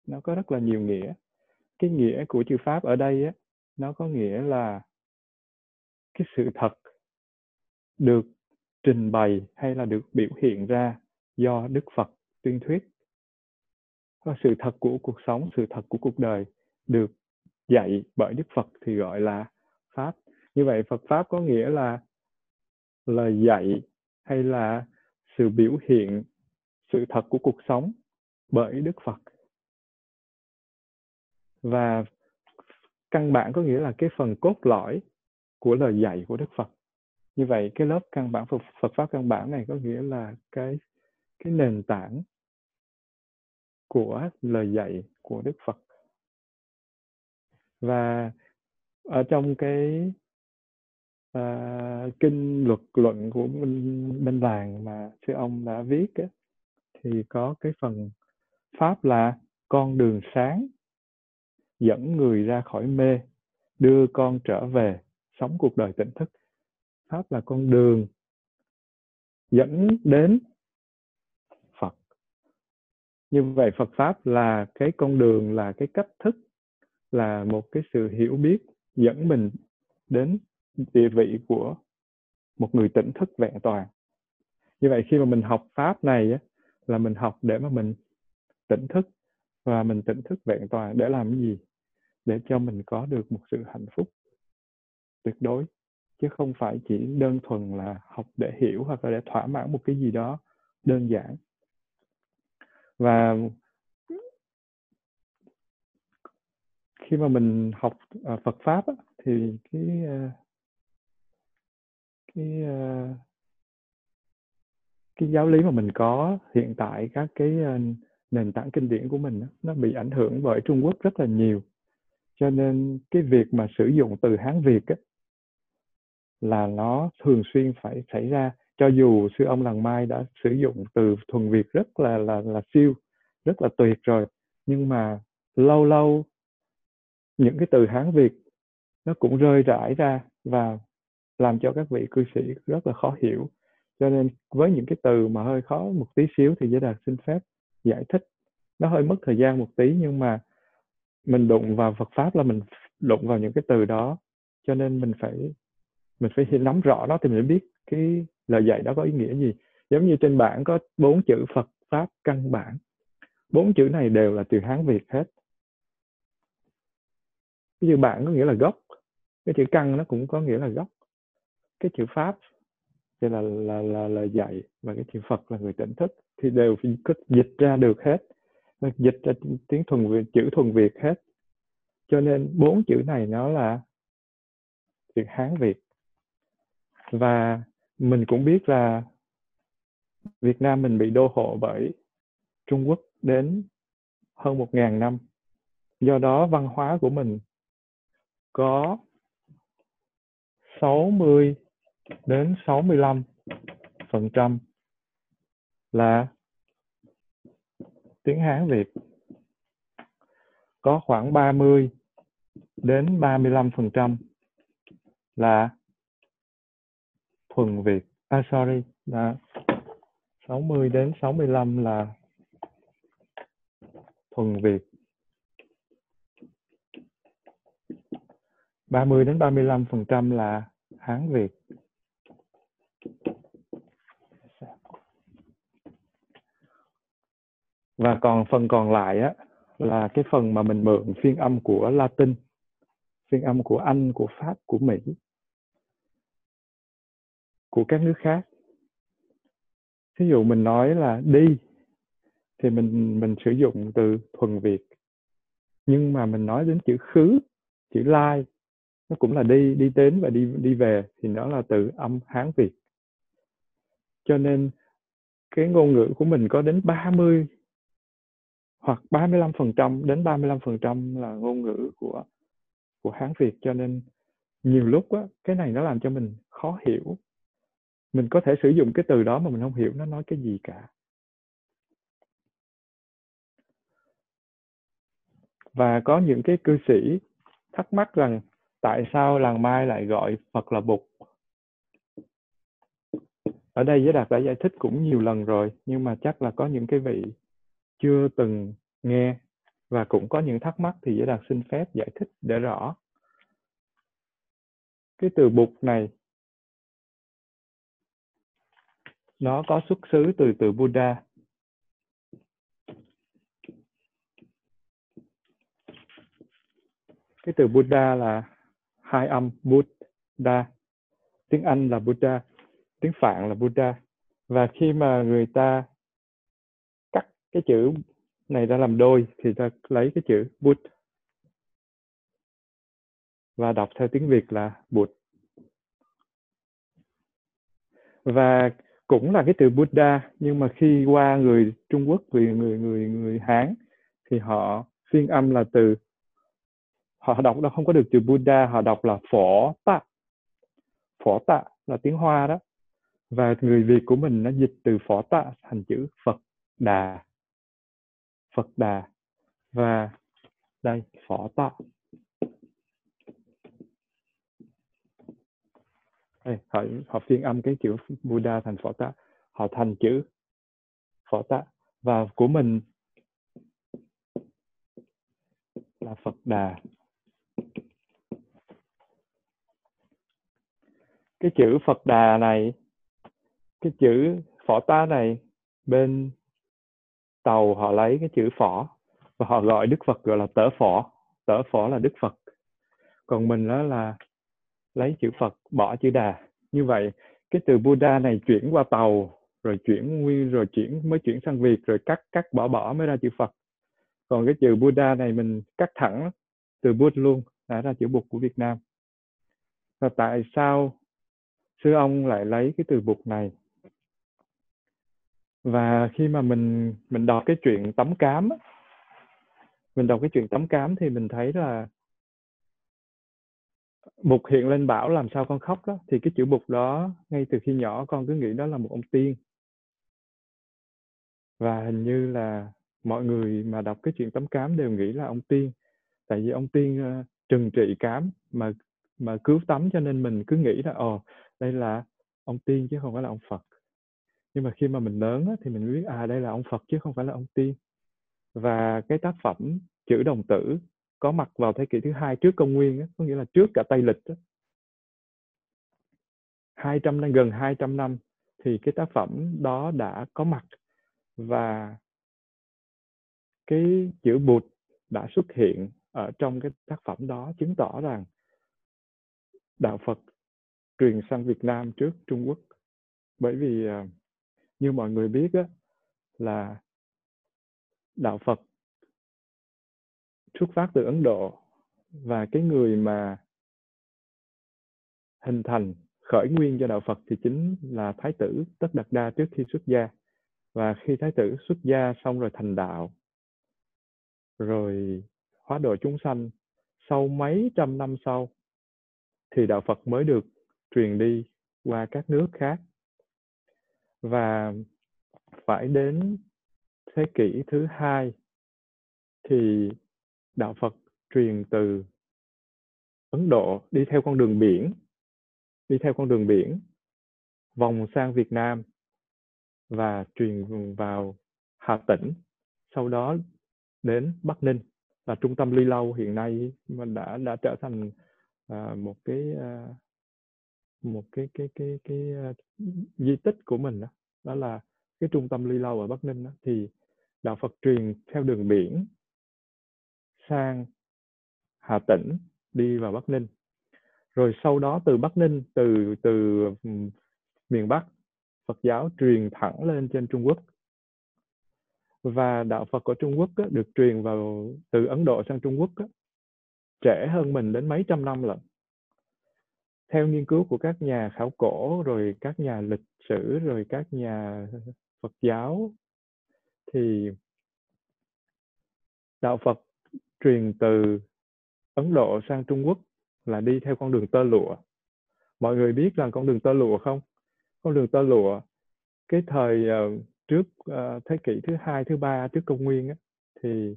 Nó có rất là nhiều nghĩa. Cái nghĩa của chữ pháp ở đây á nó có nghĩa là cái sự thật được trình bày hay là được biểu hiện ra do Đức Phật tuyên thuyết. và sự thật của cuộc sống, sự thật của cuộc đời được dạy bởi Đức Phật thì gọi là Pháp. Như vậy Phật Pháp có nghĩa là lời dạy hay là sự biểu hiện sự thật của cuộc sống bởi Đức Phật. Và căn bản có nghĩa là cái phần cốt lõi của lời dạy của Đức Phật. Như vậy cái lớp căn bản Phật, Phật pháp căn bản này có nghĩa là cái cái nền tảng của lời dạy của Đức Phật. Và ở trong cái uh, kinh luật luận của Minh, Minh Vàng mà sư ông đã viết ấy, thì có cái phần pháp là con đường sáng dẫn người ra khỏi mê đưa con trở về sống cuộc đời tỉnh thức pháp là con đường dẫn đến phật như vậy phật pháp là cái con đường là cái cách thức là một cái sự hiểu biết dẫn mình đến địa vị của một người tỉnh thức vẹn toàn. Như vậy khi mà mình học pháp này á, là mình học để mà mình tỉnh thức và mình tỉnh thức vẹn toàn để làm cái gì? Để cho mình có được một sự hạnh phúc tuyệt đối chứ không phải chỉ đơn thuần là học để hiểu hoặc là để thỏa mãn một cái gì đó đơn giản. Và khi mà mình học uh, Phật pháp á, thì cái uh, cái uh, cái giáo lý mà mình có hiện tại các cái uh, nền tảng kinh điển của mình nó bị ảnh hưởng bởi Trung Quốc rất là nhiều. Cho nên cái việc mà sử dụng từ Hán Việt á, là nó thường xuyên phải xảy ra. Cho dù sư ông làng mai đã sử dụng từ thuần Việt rất là là là siêu rất là tuyệt rồi nhưng mà lâu lâu những cái từ Hán Việt nó cũng rơi rải ra và làm cho các vị cư sĩ rất là khó hiểu. Cho nên với những cái từ mà hơi khó một tí xíu thì giới đạt xin phép giải thích. Nó hơi mất thời gian một tí nhưng mà mình đụng vào Phật pháp là mình đụng vào những cái từ đó. Cho nên mình phải mình phải nắm rõ nó thì mình mới biết cái lời dạy đó có ý nghĩa gì. Giống như trên bảng có bốn chữ Phật pháp căn bản. Bốn chữ này đều là từ Hán Việt hết cái chữ bản có nghĩa là gốc cái chữ căn nó cũng có nghĩa là gốc. Cái chữ pháp thì là là là là dạy và cái chữ Phật là người tỉnh thức thì đều có dịch ra được hết. Dịch ra tiếng thuần Việt, chữ thuần Việt hết. Cho nên bốn chữ này nó là chữ Hán Việt. Và mình cũng biết là Việt Nam mình bị đô hộ bởi Trung Quốc đến hơn một ngàn năm. Do đó văn hóa của mình có 60 đến 65 phần trăm là tiếng Hán Việt. Có khoảng 30 đến 35 phần trăm là thuần Việt. À sorry, là 60 đến 65 là thuần Việt. 30 đến 35 phần trăm là Hán Việt. Và còn phần còn lại á, là cái phần mà mình mượn phiên âm của Latin, phiên âm của Anh, của Pháp, của Mỹ, của các nước khác. Ví dụ mình nói là đi, thì mình mình sử dụng từ thuần Việt. Nhưng mà mình nói đến chữ khứ, chữ lai nó cũng là đi đi đến và đi đi về thì nó là từ âm Hán Việt. Cho nên cái ngôn ngữ của mình có đến 30 hoặc 35% đến 35% là ngôn ngữ của của Hán Việt. Cho nên nhiều lúc á, cái này nó làm cho mình khó hiểu. Mình có thể sử dụng cái từ đó mà mình không hiểu nó nói cái gì cả. Và có những cái cư sĩ thắc mắc rằng tại sao làng mai lại gọi Phật là Bụt? Ở đây giới đạt đã giải thích cũng nhiều lần rồi, nhưng mà chắc là có những cái vị chưa từng nghe và cũng có những thắc mắc thì giới đạt xin phép giải thích để rõ. Cái từ bụt này, nó có xuất xứ từ từ Buddha. Cái từ Buddha là hai âm, Buddha. Tiếng Anh là Buddha, tiếng Phạn là Buddha. Và khi mà người ta cắt cái chữ này ra làm đôi thì ta lấy cái chữ Bút. Và đọc theo tiếng Việt là Bụt. Và cũng là cái từ Buddha, nhưng mà khi qua người Trung Quốc, người người người người Hán, thì họ phiên âm là từ họ đọc nó không có được từ Buddha họ đọc là phổ tạ. Phổ tạ là tiếng Hoa đó. Và người Việt của mình nó dịch từ phổ tạ thành chữ Phật Đà. Phật Đà. Và đây phổ tạ. Đây, họ họ phiên âm cái chữ Buddha thành phổ tạ. Họ thành chữ phổ tạ. Và của mình là Phật Đà. Cái chữ Phật Đà này, cái chữ phỏ tá này, bên tàu họ lấy cái chữ phỏ và họ gọi Đức Phật gọi là tở phỏ tở phỏ là Đức Phật. Còn mình đó là lấy chữ Phật, bỏ chữ Đà. Như vậy, cái từ Buddha này chuyển qua tàu, rồi chuyển nguyên, rồi chuyển, mới chuyển sang Việt, rồi cắt cắt bỏ bỏ mới ra chữ Phật. Còn cái chữ Buddha này mình cắt thẳng từ Bud luôn, đã ra chữ Bụt của Việt Nam. Và tại sao sư ông lại lấy cái từ bục này. Và khi mà mình mình đọc cái chuyện tắm cám mình đọc cái chuyện tắm cám thì mình thấy là bục hiện lên bảo làm sao con khóc đó. Thì cái chữ bục đó ngay từ khi nhỏ con cứ nghĩ đó là một ông tiên. Và hình như là mọi người mà đọc cái chuyện tắm cám đều nghĩ là ông tiên. Tại vì ông tiên uh, trừng trị cám mà mà cứu tắm cho nên mình cứ nghĩ là ồ đây là ông tiên chứ không phải là ông Phật nhưng mà khi mà mình lớn á, thì mình biết à đây là ông Phật chứ không phải là ông tiên và cái tác phẩm chữ đồng tử có mặt vào thế kỷ thứ hai trước công nguyên á, có nghĩa là trước cả tây lịch á. 200 năm gần 200 năm thì cái tác phẩm đó đã có mặt và cái chữ bụt đã xuất hiện ở trong cái tác phẩm đó chứng tỏ rằng đạo Phật truyền sang Việt Nam trước Trung Quốc. Bởi vì uh, như mọi người biết á, là đạo Phật xuất phát từ Ấn Độ và cái người mà hình thành khởi nguyên cho đạo Phật thì chính là Thái tử Tất Đạt Đa trước khi xuất gia. Và khi Thái tử xuất gia xong rồi thành đạo rồi hóa độ chúng sanh sau mấy trăm năm sau thì đạo Phật mới được truyền đi qua các nước khác. Và phải đến thế kỷ thứ hai thì đạo Phật truyền từ Ấn Độ đi theo con đường biển đi theo con đường biển vòng sang Việt Nam và truyền vào Hà Tĩnh sau đó đến Bắc Ninh. Là trung tâm Ly Lâu hiện nay mình đã đã trở thành uh, một cái uh, một cái cái cái cái, cái di tích của mình đó, đó là cái trung tâm ly lâu ở Bắc Ninh đó, thì đạo Phật truyền theo đường biển sang Hà Tĩnh đi vào Bắc Ninh. Rồi sau đó từ Bắc Ninh từ từ miền Bắc Phật giáo truyền thẳng lên trên Trung Quốc. Và đạo Phật của Trung Quốc á, được truyền vào từ Ấn Độ sang Trung Quốc á, trễ hơn mình đến mấy trăm năm lận theo nghiên cứu của các nhà khảo cổ rồi các nhà lịch sử rồi các nhà Phật giáo thì đạo Phật truyền từ Ấn Độ sang Trung Quốc là đi theo con đường tơ lụa. Mọi người biết là con đường tơ lụa không? Con đường tơ lụa cái thời uh, trước uh, thế kỷ thứ hai thứ ba trước công nguyên á, thì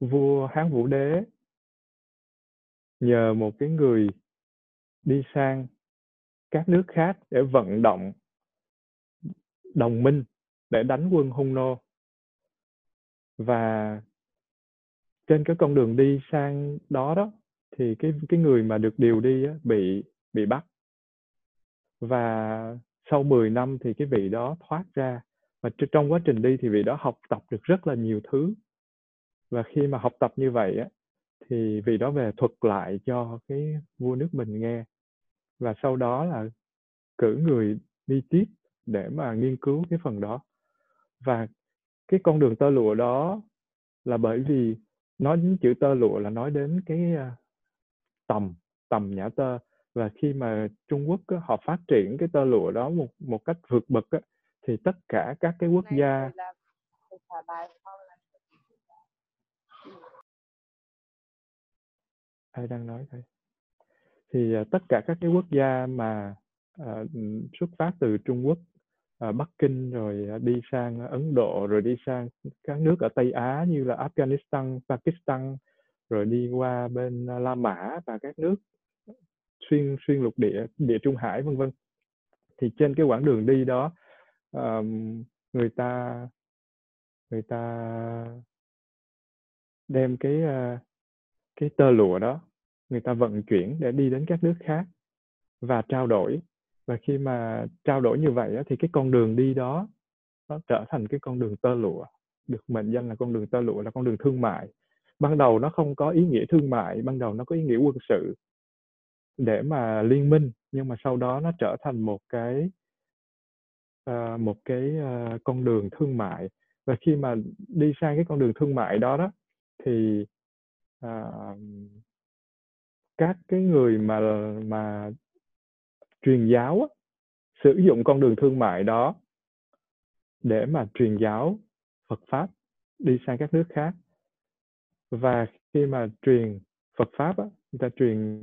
vua Hán Vũ Đế nhờ một cái người đi sang các nước khác để vận động đồng minh để đánh quân hung nô. Và trên cái con đường đi sang đó đó thì cái cái người mà được điều đi á, bị bị bắt. Và sau 10 năm thì cái vị đó thoát ra. Và trong quá trình đi thì vị đó học tập được rất là nhiều thứ. Và khi mà học tập như vậy á thì vị đó về thuật lại cho cái vua nước mình nghe và sau đó là cử người đi tiếp để mà nghiên cứu cái phần đó. Và cái con đường tơ lụa đó là bởi vì nói đến chữ tơ lụa là nói đến cái à, tầm tầm nhã tơ. Và khi mà Trung Quốc á, họ phát triển cái tơ lụa đó một một cách vượt bậc á, thì tất cả các cái quốc gia ai đang nói đây thì ờ, tất cả các cái quốc gia mà uh, xuất phát từ Trung Quốc uh, Bắc Kinh rồi đi sang Ấn Độ rồi đi sang các nước ở Tây Á như là Afghanistan, Pakistan rồi đi qua bên La Mã và các nước xuyên xuyên lục địa địa Trung Hải vân vân. Thì trên cái quãng đường đi đó um, người ta người ta đem cái uh, cái tơ lụa đó người ta vận chuyển để đi đến các nước khác và trao đổi. Và khi mà trao đổi như vậy thì cái con đường đi đó nó trở thành cái con đường tơ lụa. Được mệnh danh là con đường tơ lụa là con đường thương mại. Ban đầu nó không có ý nghĩa thương mại ban đầu nó có ý nghĩa quân sự để mà liên minh nhưng mà sau đó nó trở thành một cái uh, một cái uh, con đường thương mại. Và khi mà đi sang cái con đường thương mại đó đó thì uh, các cái người mà mà truyền giáo á, sử dụng con đường thương mại đó để mà truyền giáo Phật pháp đi sang các nước khác. Và khi mà truyền Phật pháp á, người ta truyền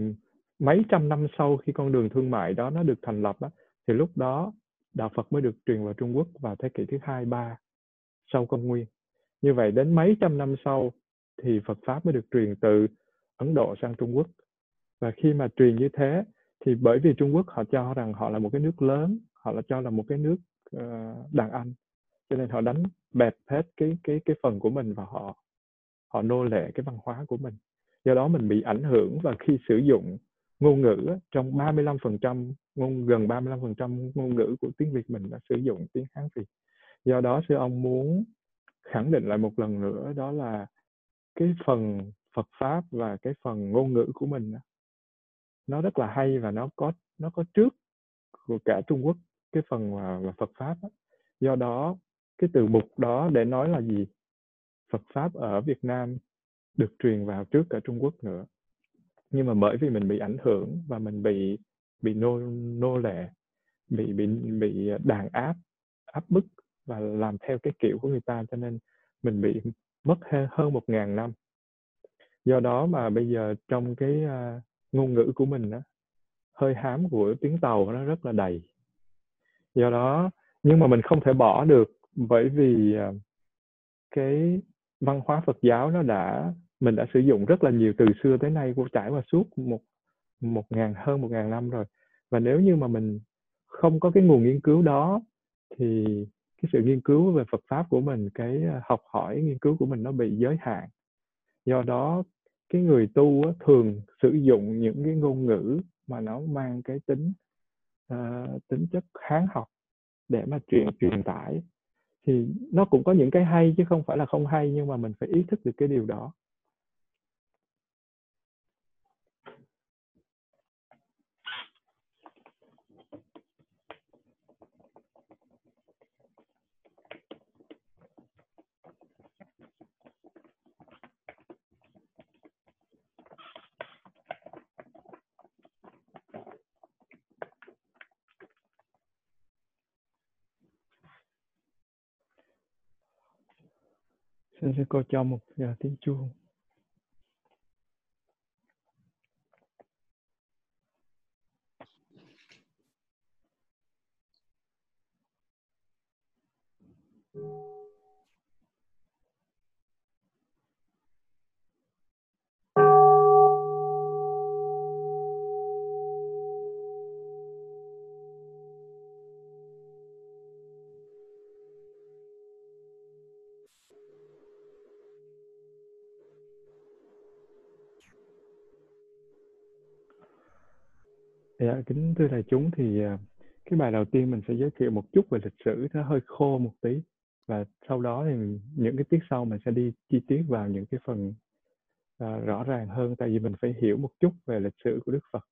mấy trăm năm sau khi con đường thương mại đó nó được thành lập á, thì lúc đó đạo Phật mới được truyền vào Trung Quốc vào thế kỷ thứ hai ba sau công nguyên. Như vậy đến mấy trăm năm sau thì Phật pháp mới được truyền từ Ấn Độ sang Trung Quốc và khi mà truyền như thế thì bởi vì Trung Quốc họ cho rằng họ là một cái nước lớn họ là cho là một cái nước uh, đàn anh cho nên họ đánh bẹp hết cái cái cái phần của mình và họ họ nô lệ cái văn hóa của mình. Do đó mình bị ảnh hưởng và khi sử dụng ngôn ngữ trong 35% ngôn gần 35% ngôn ngữ của tiếng Việt mình đã sử dụng tiếng Hán Việt. Do đó sư ông muốn khẳng định lại một lần nữa đó là cái phần Phật pháp và cái phần ngôn ngữ của mình nó rất là hay và nó có nó có trước của cả Trung Quốc cái phần là, là Phật pháp đó. do đó cái từ mục đó để nói là gì? Phật pháp ở Việt Nam được truyền vào trước cả Trung Quốc nữa. Nhưng mà bởi vì mình bị ảnh hưởng và mình bị bị nô nô lệ bị bị bị đàn áp áp bức và làm theo cái kiểu của người ta cho nên mình bị mất hơn một ngàn năm. Do đó mà bây giờ trong cái uh, ngôn ngữ của mình đó, hơi hám của tiếng tàu nó rất là đầy. Do đó nhưng mà mình không thể bỏ được bởi vì à, cái văn hóa Phật giáo nó đã mình đã sử dụng rất là nhiều từ xưa tới nay của trải qua suốt một một ngàn hơn một ngàn năm rồi. Và nếu như mà mình không có cái nguồn nghiên cứu đó thì cái sự nghiên cứu về Phật pháp của mình cái à, học hỏi nghiên cứu của mình nó bị giới hạn. Do đó cái người tu á, thường sử dụng những cái ngôn ngữ mà nó mang cái tính uh, tính chất kháng học để mà truyền truyền tải. Thì nó cũng có những cái hay chứ không phải là không hay nhưng mà mình phải ý thức được cái điều đó. Xin sư cô cho một giờ tiếng chuông. Dạ, kính thưa đại chúng thì à, cái bài đầu tiên mình sẽ giới thiệu một chút về lịch sử nó hơi khô một tí. Và sau đó thì những cái tiết sau mình sẽ đi chi tiết vào những cái phần uh, rõ ràng hơn tại vì mình phải hiểu một chút về lịch sử của Đức Phật.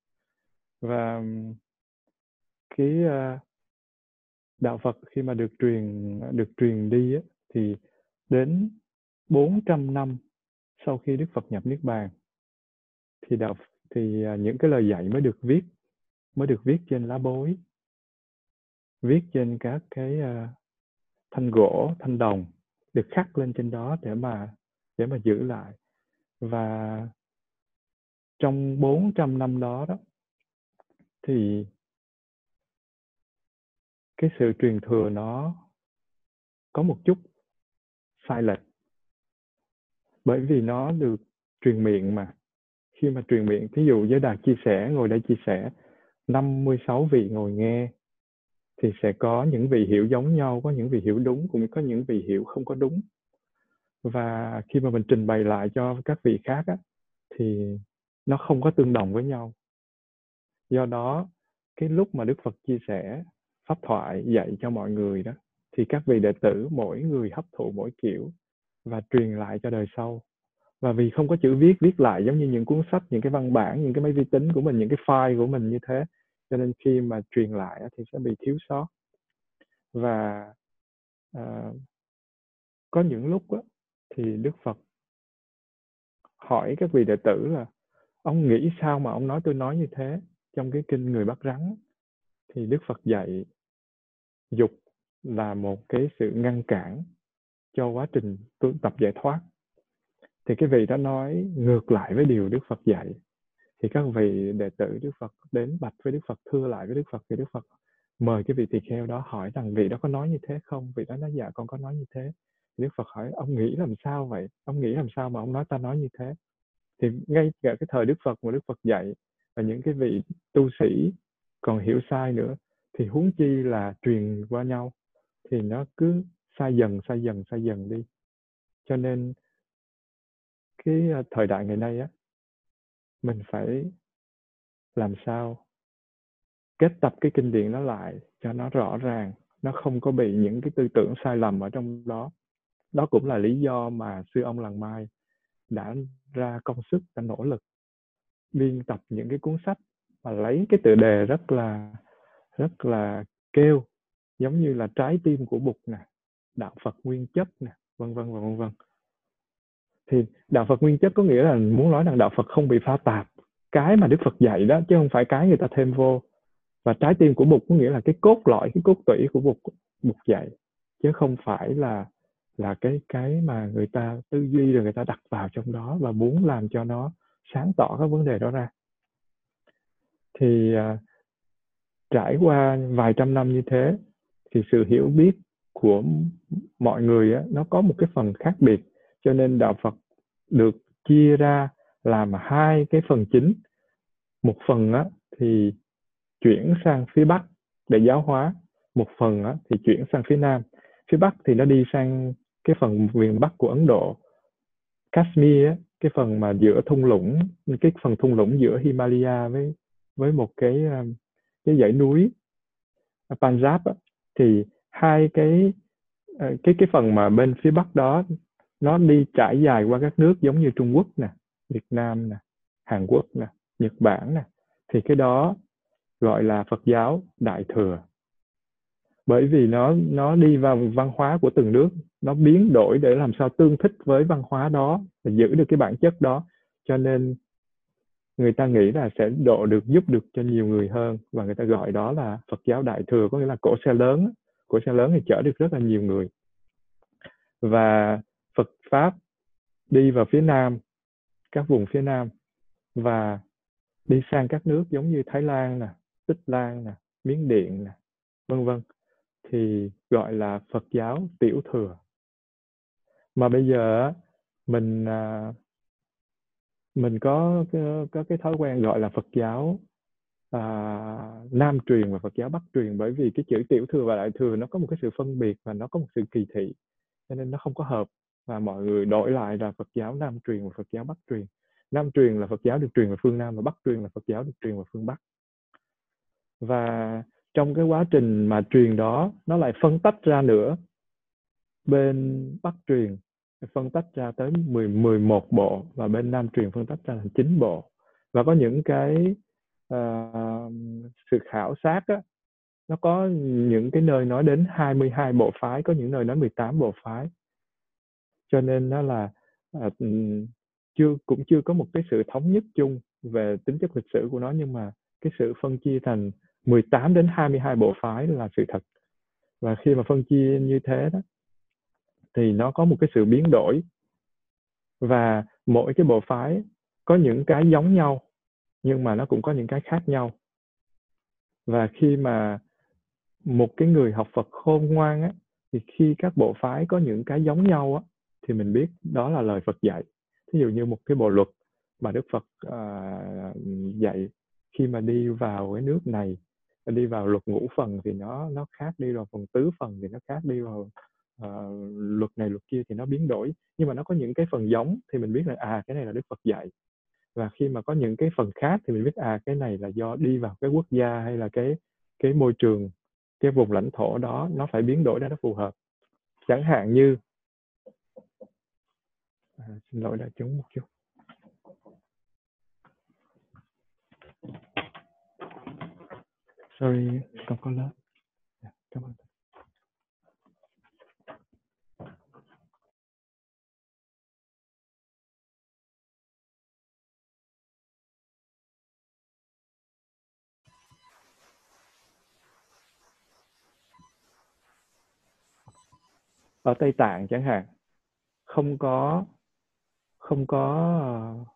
Và cái uh, đạo Phật khi mà được truyền được truyền đi á, thì đến 400 năm sau khi Đức Phật nhập Niết Bàn thì đạo thì những cái lời dạy mới được viết mới được viết trên lá bối. Viết trên các cái uh, thanh gỗ thanh đồng được khắc lên trên đó để mà để mà giữ lại. Và trong 400 năm đó đó thì cái sự truyền thừa nó có một chút sai lệch. Bởi vì nó được truyền miệng mà. Khi mà truyền miệng thí dụ giới đạt chia sẻ ngồi đây chia sẻ 56 vị ngồi nghe thì sẽ có những vị hiểu giống nhau có những vị hiểu đúng cũng có những vị hiểu không có đúng. Và khi mà mình trình bày lại cho các vị khác á, thì nó không có tương đồng với nhau. Do đó cái lúc mà đức phật chia sẻ pháp thoại dạy cho mọi người đó thì các vị đệ tử mỗi người hấp thụ mỗi kiểu và truyền lại cho đời sau. Và vì không có chữ viết viết lại giống như những cuốn sách những cái văn bản những cái máy vi tính của mình những cái file của mình như thế cho nên khi mà truyền lại thì sẽ bị thiếu sót. Và uh, có những lúc đó, thì đức phật hỏi các vị đệ tử là ông nghĩ sao mà ông nói tôi nói như thế? Trong cái kinh người bắt rắn thì đức phật dạy dục là một cái sự ngăn cản cho quá trình tu tập giải thoát. Thì cái vị đó nói ngược lại với điều đức phật dạy thì các vị đệ tử Đức Phật đến bạch với Đức Phật, thưa lại với Đức Phật thì Đức Phật mời cái vị tỳ kheo đó hỏi rằng, vị đó có nói như thế không? Vị đó nói dạ con có nói như thế. Thì Đức Phật hỏi, ông nghĩ làm sao vậy? Ông nghĩ làm sao mà ông nói ta nói như thế? Thì ngay cả cái thời Đức Phật mà Đức Phật dạy và những cái vị tu sĩ còn hiểu sai nữa thì huống chi là truyền qua nhau thì nó cứ sai dần sai dần sai dần đi. Cho nên cái à, thời đại ngày nay á mình phải làm sao kết tập cái kinh điển nó lại cho nó rõ ràng, nó không có bị những cái tư tưởng sai lầm ở trong đó. Đó cũng là lý do mà sư ông làng mai đã ra công sức, đã nỗ lực biên tập những cái cuốn sách mà lấy cái tựa đề rất là rất là kêu, giống như là trái tim của bụt nè, đạo phật nguyên chất nè, vân vân và vân vân thì đạo Phật nguyên chất có nghĩa là muốn nói rằng đạo Phật không bị pha tạp. Cái mà Đức Phật dạy đó chứ không phải cái người ta thêm vô. Và trái tim của Bụt có nghĩa là cái cốt lõi cái cốt tủy của Bụt Bụt dạy. Chứ không phải là là cái cái mà người ta tư duy rồi người ta đặt vào trong đó và muốn làm cho nó sáng tỏ các vấn đề đó ra. Thì uh, trải qua vài trăm năm như thế thì sự hiểu biết của mọi người á, nó có một cái phần khác biệt cho nên đạo Phật được chia ra làm hai cái phần chính. Một phần á, thì chuyển sang phía bắc để giáo hóa. Một phần á, thì chuyển sang phía nam. Phía bắc thì nó đi sang cái phần miền bắc của ấn độ. Kashmir á, cái phần mà giữa thung lũng cái phần thung lũng giữa himalaya với với một cái à, cái dãy núi à, Punjab á, thì hai cái à, cái cái phần mà bên phía bắc đó nó đi trải dài qua các nước giống như Trung Quốc nè, Việt Nam nè, Hàn Quốc nè, Nhật Bản nè thì cái đó gọi là Phật giáo Đại thừa. Bởi vì nó nó đi vào văn hóa của từng nước, nó biến đổi để làm sao tương thích với văn hóa đó và giữ được cái bản chất đó. Cho nên người ta nghĩ là sẽ độ được giúp được cho nhiều người hơn và người ta gọi đó là Phật giáo Đại thừa có nghĩa là cổ xe lớn, cổ xe lớn thì chở được rất là nhiều người. Và Phật pháp đi vào phía nam các vùng phía nam và đi sang các nước giống như Thái Lan nè, Tích Lan nè, Miến Điện nè, vân vân thì gọi là Phật giáo tiểu thừa. Mà bây giờ mình à, mình có có cái thói quen gọi là Phật giáo à, nam truyền và Phật giáo bắc truyền bởi vì cái chữ tiểu thừa và đại thừa nó có một cái sự phân biệt và nó có một sự kỳ thị cho nên nó không có hợp và mọi người đổi lại là Phật giáo Nam truyền và Phật giáo Bắc truyền. Nam truyền là Phật giáo được truyền vào phương Nam và Bắc truyền là Phật giáo được truyền vào phương Bắc. Và trong cái quá trình mà truyền đó nó lại phân tách ra nữa bên bắc truyền phân tách ra tới 10 11 bộ và bên nam truyền phân tách ra thành 9 bộ và có những cái uh, sự khảo sát á, nó có những cái nơi nói đến 22 bộ phái có những nơi nói 18 bộ phái cho nên nó là à, chưa cũng chưa có một cái sự thống nhất chung về tính chất lịch sử của nó nhưng mà cái sự phân chia thành 18 đến 22 bộ phái là sự thật. Và khi mà phân chia như thế đó thì nó có một cái sự biến đổi. Và mỗi cái bộ phái có những cái giống nhau nhưng mà nó cũng có những cái khác nhau. Và khi mà một cái người học Phật khôn ngoan á thì khi các bộ phái có những cái giống nhau á thì mình biết đó là lời Phật dạy. Ví dụ như một cái bộ luật mà Đức Phật uh, dạy khi mà đi vào cái nước này đi vào luật ngũ phần thì nó nó khác đi vào phần tứ phần thì nó khác đi vào uh, luật này luật kia thì nó biến đổi. Nhưng mà nó có những cái phần giống thì mình biết là à cái này là Đức Phật dạy. Và khi mà có những cái phần khác thì mình biết à cái này là do đi vào cái quốc gia hay là cái cái môi trường cái vùng lãnh thổ đó nó phải biến đổi ra nó phù hợp. Chẳng hạn như à, xin lỗi đã chúng một chút. Sorry không có lớp. Yeah, cảm ơn. Ở Tây Tạng chẳng hạn không có không có ờ,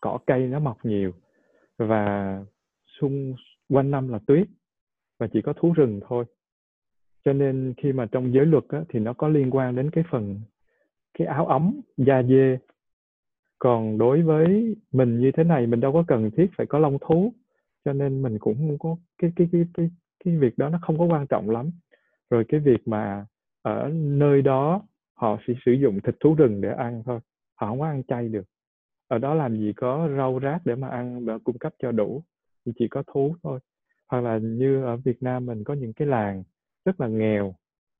cỏ cây nó mọc nhiều và xung quanh năm là tuyết và chỉ có thú rừng thôi. Cho nên khi mà trong giới luật á, thì nó có liên quan đến cái phần cái áo ấm da dê. Còn đối với mình như thế này mình đâu có cần thiết phải có lông thú cho nên mình cũng không có cái cái cái cái cái việc đó nó không có quan trọng lắm. Rồi cái việc mà ở nơi đó họ sẽ sử dụng thịt thú rừng để ăn thôi họ không có ăn chay được. Ở đó làm gì có rau rác để mà ăn và cung cấp cho đủ chỉ có thú thôi. Hoặc là như ở Việt Nam mình có những cái làng rất là nghèo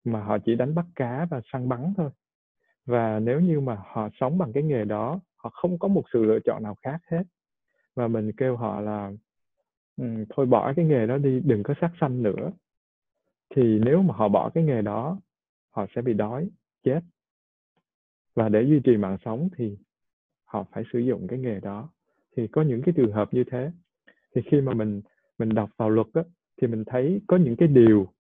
mà họ chỉ đánh bắt cá và săn bắn thôi. Và nếu như mà họ sống bằng cái nghề đó, họ không có một sự lựa chọn nào khác hết. Và mình kêu họ là thôi bỏ cái nghề đó đi, đừng có sát sanh nữa. Thì nếu mà họ bỏ cái nghề đó, họ sẽ bị đói, chết và để duy trì mạng sống thì họ phải sử dụng cái nghề đó. Thì có những cái trường hợp như thế. Thì khi mà mình mình đọc vào luật á, thì mình thấy có những cái điều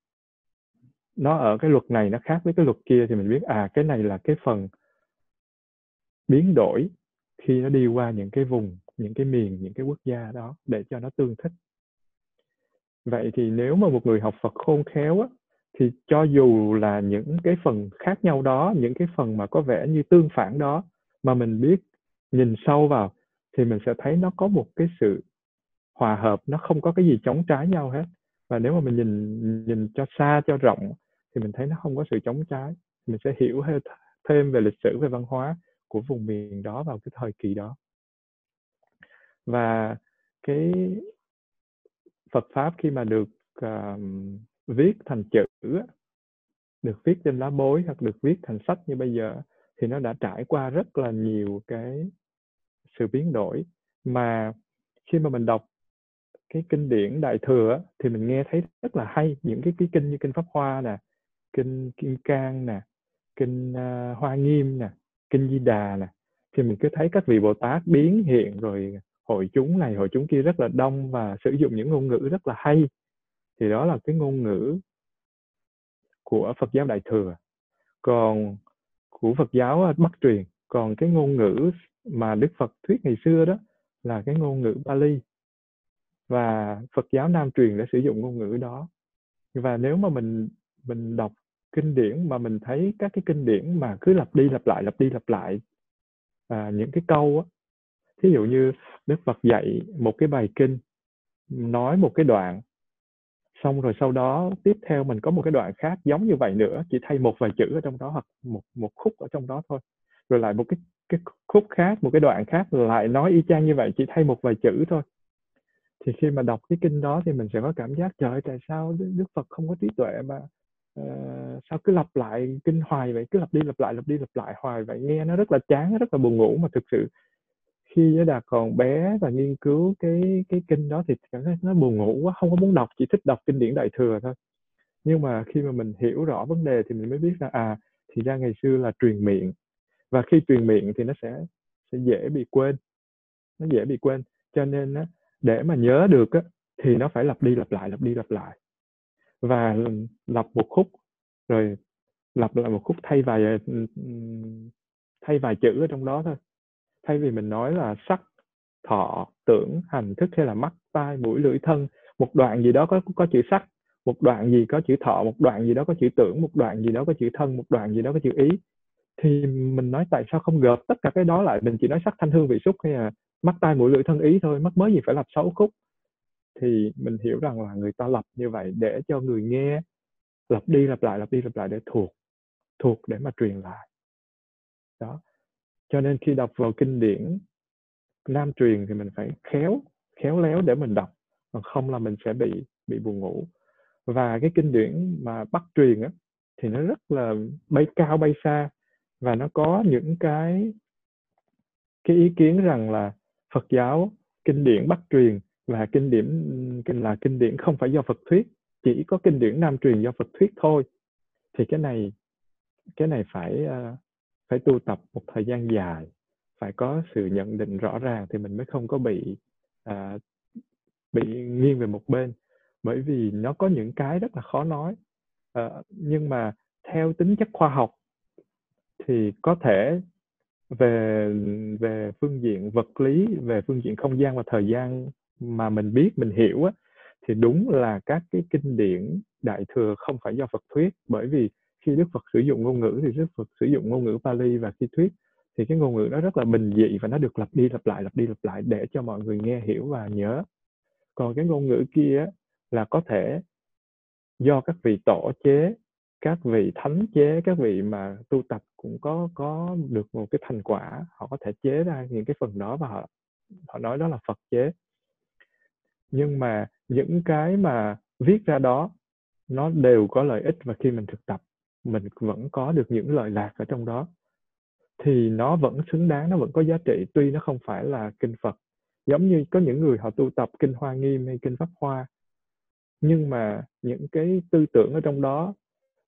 nó ở cái luật này nó khác với cái luật kia thì mình biết à cái này là cái phần biến đổi khi nó đi qua những cái vùng những cái miền những cái quốc gia đó để cho nó tương thích. Vậy thì nếu mà một người học Phật khôn khéo á, thì cho dù là những cái phần khác nhau đó những cái phần mà có vẻ như tương phản đó mà mình biết nhìn sâu vào thì mình sẽ thấy nó có một cái sự hòa hợp nó không có cái gì chống trái nhau hết. Và nếu mà mình nhìn nhìn cho xa cho rộng thì mình thấy nó không có sự chống trái. Mình sẽ hiểu thêm về lịch sử về văn hóa của vùng miền đó vào cái thời kỳ đó. Và cái Phật pháp khi mà được uh, viết thành chữ được viết trên lá bối hoặc được viết thành sách như bây giờ thì nó đã trải qua rất là nhiều cái sự biến đổi. Mà khi mà mình đọc cái kinh điển đại thừa thì mình nghe thấy rất là hay những cái cái kinh như kinh pháp hoa nè kinh kim cang nè kinh uh, hoa nghiêm nè kinh di đà nè. Thì mình cứ thấy các vị bồ tát biến hiện rồi hội chúng này hội chúng kia rất là đông và sử dụng những ngôn ngữ rất là hay thì đó là cái ngôn ngữ của Phật giáo Đại thừa. Còn của Phật giáo à, Bắc truyền còn cái ngôn ngữ mà Đức Phật thuyết ngày xưa đó là cái ngôn ngữ Bali. Và Phật giáo Nam truyền đã sử dụng ngôn ngữ đó. Và nếu mà mình mình đọc kinh điển mà mình thấy các cái kinh điển mà cứ lặp đi lặp lại lặp đi lặp lại à, những cái câu á thí dụ như Đức Phật dạy một cái bài kinh nói một cái đoạn xong rồi sau đó tiếp theo mình có một cái đoạn khác giống như vậy nữa chỉ thay một vài chữ ở trong đó hoặc một một khúc ở trong đó thôi. Rồi lại một cái cái khúc khác một cái đoạn khác lại nói y chang như vậy chỉ thay một vài chữ thôi. Thì khi mà đọc cái kinh đó thì mình sẽ có cảm giác trời ơi, tại sao đức phật không có trí tuệ mà uh, sao cứ lặp lại kinh hoài vậy? Cứ lặp đi lặp lại lặp đi lặp lại hoài vậy? Nghe nó rất là chán rất là buồn ngủ mà thực sự khi nhớ đạt còn bé và nghiên cứu cái cái kinh đó thì cảm thấy nó buồn ngủ quá không có muốn đọc chỉ thích đọc kinh điển đại thừa thôi. Nhưng mà khi mà mình hiểu rõ vấn đề thì mình mới biết là à thì ra ngày xưa là truyền miệng. Và khi truyền miệng thì nó sẽ sẽ dễ bị quên. Nó dễ bị quên. Cho nên á, để mà nhớ được á, thì nó phải lặp đi lặp lại lặp đi lặp lại. Và lặp một khúc rồi lặp lại một khúc thay vài thay vài chữ ở trong đó thôi thay vì mình nói là sắc, thọ, tưởng, hành, thức hay là mắt, tai, mũi, lưỡi, thân, một đoạn gì đó có có chữ sắc, một đoạn gì có chữ thọ, một đoạn gì đó có chữ tưởng, một đoạn gì đó có chữ thân, một đoạn gì đó có chữ ý, thì mình nói tại sao không gộp tất cả cái đó lại? Mình chỉ nói sắc, thanh, hương, vị, xúc hay là mắt, tai, mũi, lưỡi, thân, ý thôi mất mới gì phải lập sáu khúc. Thì mình hiểu rằng là người ta lập như vậy để cho người nghe lặp đi lặp lại, lặp đi lặp lại để thuộc thuộc để mà truyền lại. Đó cho nên khi đọc vào kinh điển nam truyền thì mình phải khéo khéo léo để mình đọc còn không là mình sẽ bị bị buồn ngủ. Và cái kinh điển mà bắc truyền á thì nó rất là bay cao bay xa và nó có những cái cái ý kiến rằng là Phật giáo kinh điển Bắc truyền và kinh điển kinh là kinh điển không phải do Phật thuyết chỉ có kinh điển Nam truyền do Phật thuyết thôi. Thì cái này cái này phải uh, phải tu tập một thời gian dài phải có sự nhận định rõ ràng thì mình mới không có bị à, bị nghiêng về một bên. Bởi vì nó có những cái rất là khó nói à, nhưng mà theo tính chất khoa học thì có thể về về phương diện vật lý về phương diện không gian và thời gian mà mình biết mình hiểu á thì đúng là các cái kinh điển đại thừa không phải do Phật thuyết. Bởi vì khi Đức Phật sử dụng ngôn ngữ thì Đức Phật sử dụng ngôn ngữ Pali và khi thuyết, thì cái ngôn ngữ đó rất là bình dị và nó được lặp đi lặp lại, lặp đi lặp lại để cho mọi người nghe, hiểu và nhớ. Còn cái ngôn ngữ kia là có thể do các vị tổ chế, các vị thánh chế, các vị mà tu tập cũng có có được một cái thành quả, họ có thể chế ra những cái phần đó và họ họ nói đó là Phật chế. Nhưng mà những cái mà viết ra đó, nó đều có lợi ích và khi mình thực tập mình vẫn có được những lợi lạc ở trong đó. Thì nó vẫn xứng đáng nó vẫn có giá trị tuy nó không phải là kinh Phật. Giống như có những người họ tu tập kinh Hoa Nghiêm hay kinh Pháp Hoa. Nhưng mà những cái tư tưởng ở trong đó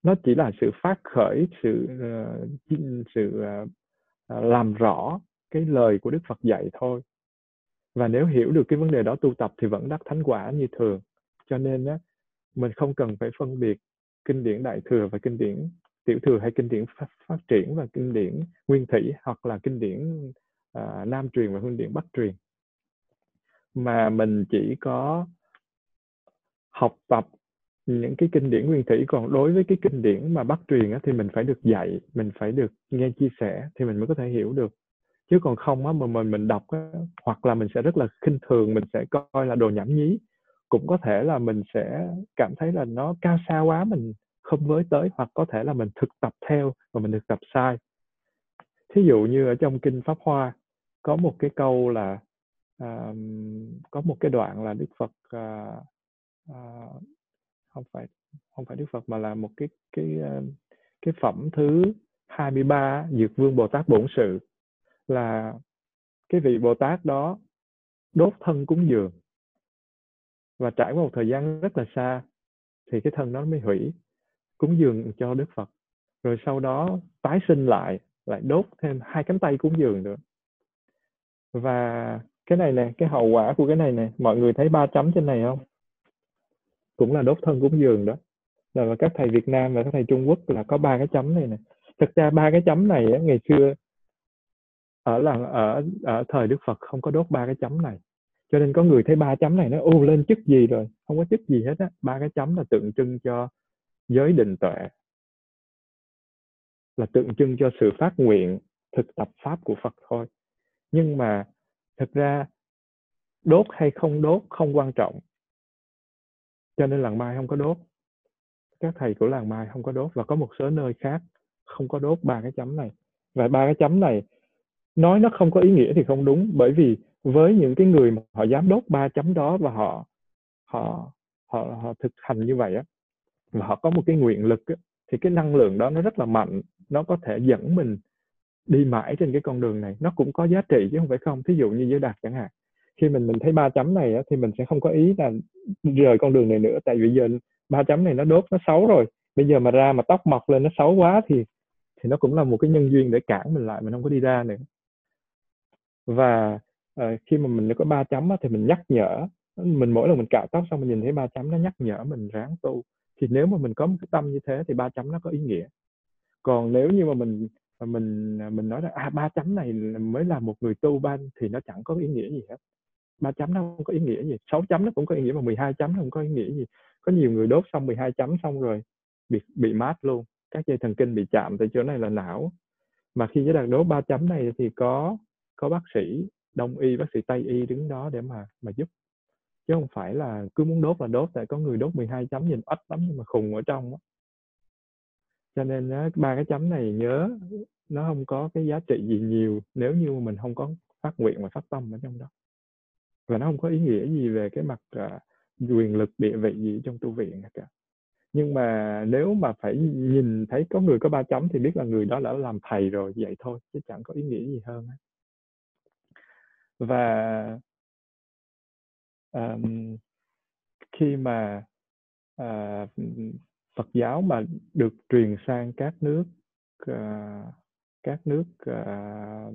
nó chỉ là sự phát khởi sự uh, sự uh, làm rõ cái lời của Đức Phật dạy thôi. Và nếu hiểu được cái vấn đề đó tu tập thì vẫn đắc thánh quả như thường. Cho nên á mình không cần phải phân biệt kinh điển đại thừa và kinh điển tiểu thừa hay kinh điển phát, phát triển và kinh điển nguyên thủy hoặc là kinh điển uh, nam truyền và kinh điển bắc truyền. Mà mình chỉ có học tập những cái kinh điển nguyên thủy còn đối với cái kinh điển mà bắt truyền á, thì mình phải được dạy mình phải được nghe chia sẻ thì mình mới có thể hiểu được. Chứ còn không á mà mình mình đọc á, hoặc là mình sẽ rất là khinh thường mình sẽ coi là đồ nhảm nhí cũng có thể là mình sẽ cảm thấy là nó cao xa quá mình không với tới hoặc có thể là mình thực tập theo và mình thực tập sai. Thí dụ như ở trong kinh pháp hoa có một cái câu là uh, có một cái đoạn là đức phật uh, uh, không phải không phải Đức Phật mà là một cái cái ờ, cái phẩm thứ 23 Dược Vương Bồ Tát Bổn Sự là cái vị Bồ Tát đó đốt thân cúng dường và trải qua một thời gian rất là xa thì cái thân nó mới hủy, cúng dường cho Đức Phật. Rồi sau đó tái sinh lại lại đốt thêm hai cánh tay cúng dường nữa. Và cái này nè, cái hậu quả của cái này nè, mọi người thấy ba chấm trên này không? Cũng là đốt thân cúng dường đó. Là các thầy Việt Nam và các thầy Trung Quốc là có ba cái chấm này nè. Thực ra ba cái chấm này ngày xưa ở là ở ở thời Đức Phật không có đốt ba cái chấm này cho nên có người thấy ba chấm này nó ô lên chức gì rồi? Không có chức gì hết á. Ba cái chấm là tượng trưng cho giới định tuệ. Là tượng trưng cho sự phát nguyện, thực tập pháp của Phật thôi. Nhưng mà thực ra đốt hay không đốt không quan trọng. Cho nên làng mai không có đốt. Các thầy của làng mai không có đốt. Và có một số nơi khác không có đốt ba cái chấm này. Và ba cái chấm này, nói nó không có ý nghĩa thì không đúng. Bởi vì với những cái người mà họ dám đốt ba chấm đó và họ họ họ họ thực hành như vậy á và họ có một cái nguyện lực á, thì cái năng lượng đó nó rất là mạnh nó có thể dẫn mình đi mãi trên cái con đường này. Nó cũng có giá trị chứ không phải không. Thí dụ như giới đạt chẳng hạn khi mình mình thấy ba chấm này á, thì mình sẽ không có ý là rời con đường này nữa. Tại vì giờ ba chấm này nó đốt nó xấu rồi. Bây giờ mà ra mà tóc mọc lên nó xấu quá thì thì nó cũng là một cái nhân duyên để cản mình lại mình không có đi ra nữa. Và à, khi mà mình có ba chấm á, thì mình nhắc nhở. Mình mỗi lần mình cạo tóc xong mình nhìn thấy ba chấm nó nhắc nhở mình ráng tu. Thì nếu mà mình có một cái tâm như thế thì ba chấm nó có ý nghĩa. Còn nếu như mà mình mình à, mình nói là à ba chấm này mới là một người tu ban thì nó chẳng có ý nghĩa gì hết. Ba chấm nó không có ý nghĩa gì. Sáu chấm nó cũng có ý nghĩa mà 12 chấm nó không có ý nghĩa gì. Có nhiều người đốt xong 12 chấm xong rồi bị bị mát luôn. Các dây thần kinh bị chạm tại chỗ này là não. Mà khi giới đạt đốt ba chấm này thì có có bác sĩ đông y bác sĩ tây y đứng đó để mà mà giúp. Chứ không phải là cứ muốn đốt là đốt tại có người đốt 12 chấm nhìn ít lắm nhưng mà khùng ở trong đó. cho nên ba cái chấm này nhớ nó không có cái giá trị gì nhiều nếu như mình không có phát nguyện và phát tâm ở trong đó. Và nó không có ý nghĩa gì về cái mặt uh, quyền lực địa vị gì trong tu viện cả. Nhưng mà nếu mà phải nhìn thấy có người có ba chấm thì biết là người đó đã làm thầy rồi vậy thôi chứ chẳng có ý nghĩa gì hơn và um, khi mà uh, Phật giáo mà được truyền sang các nước uh, các nước uh,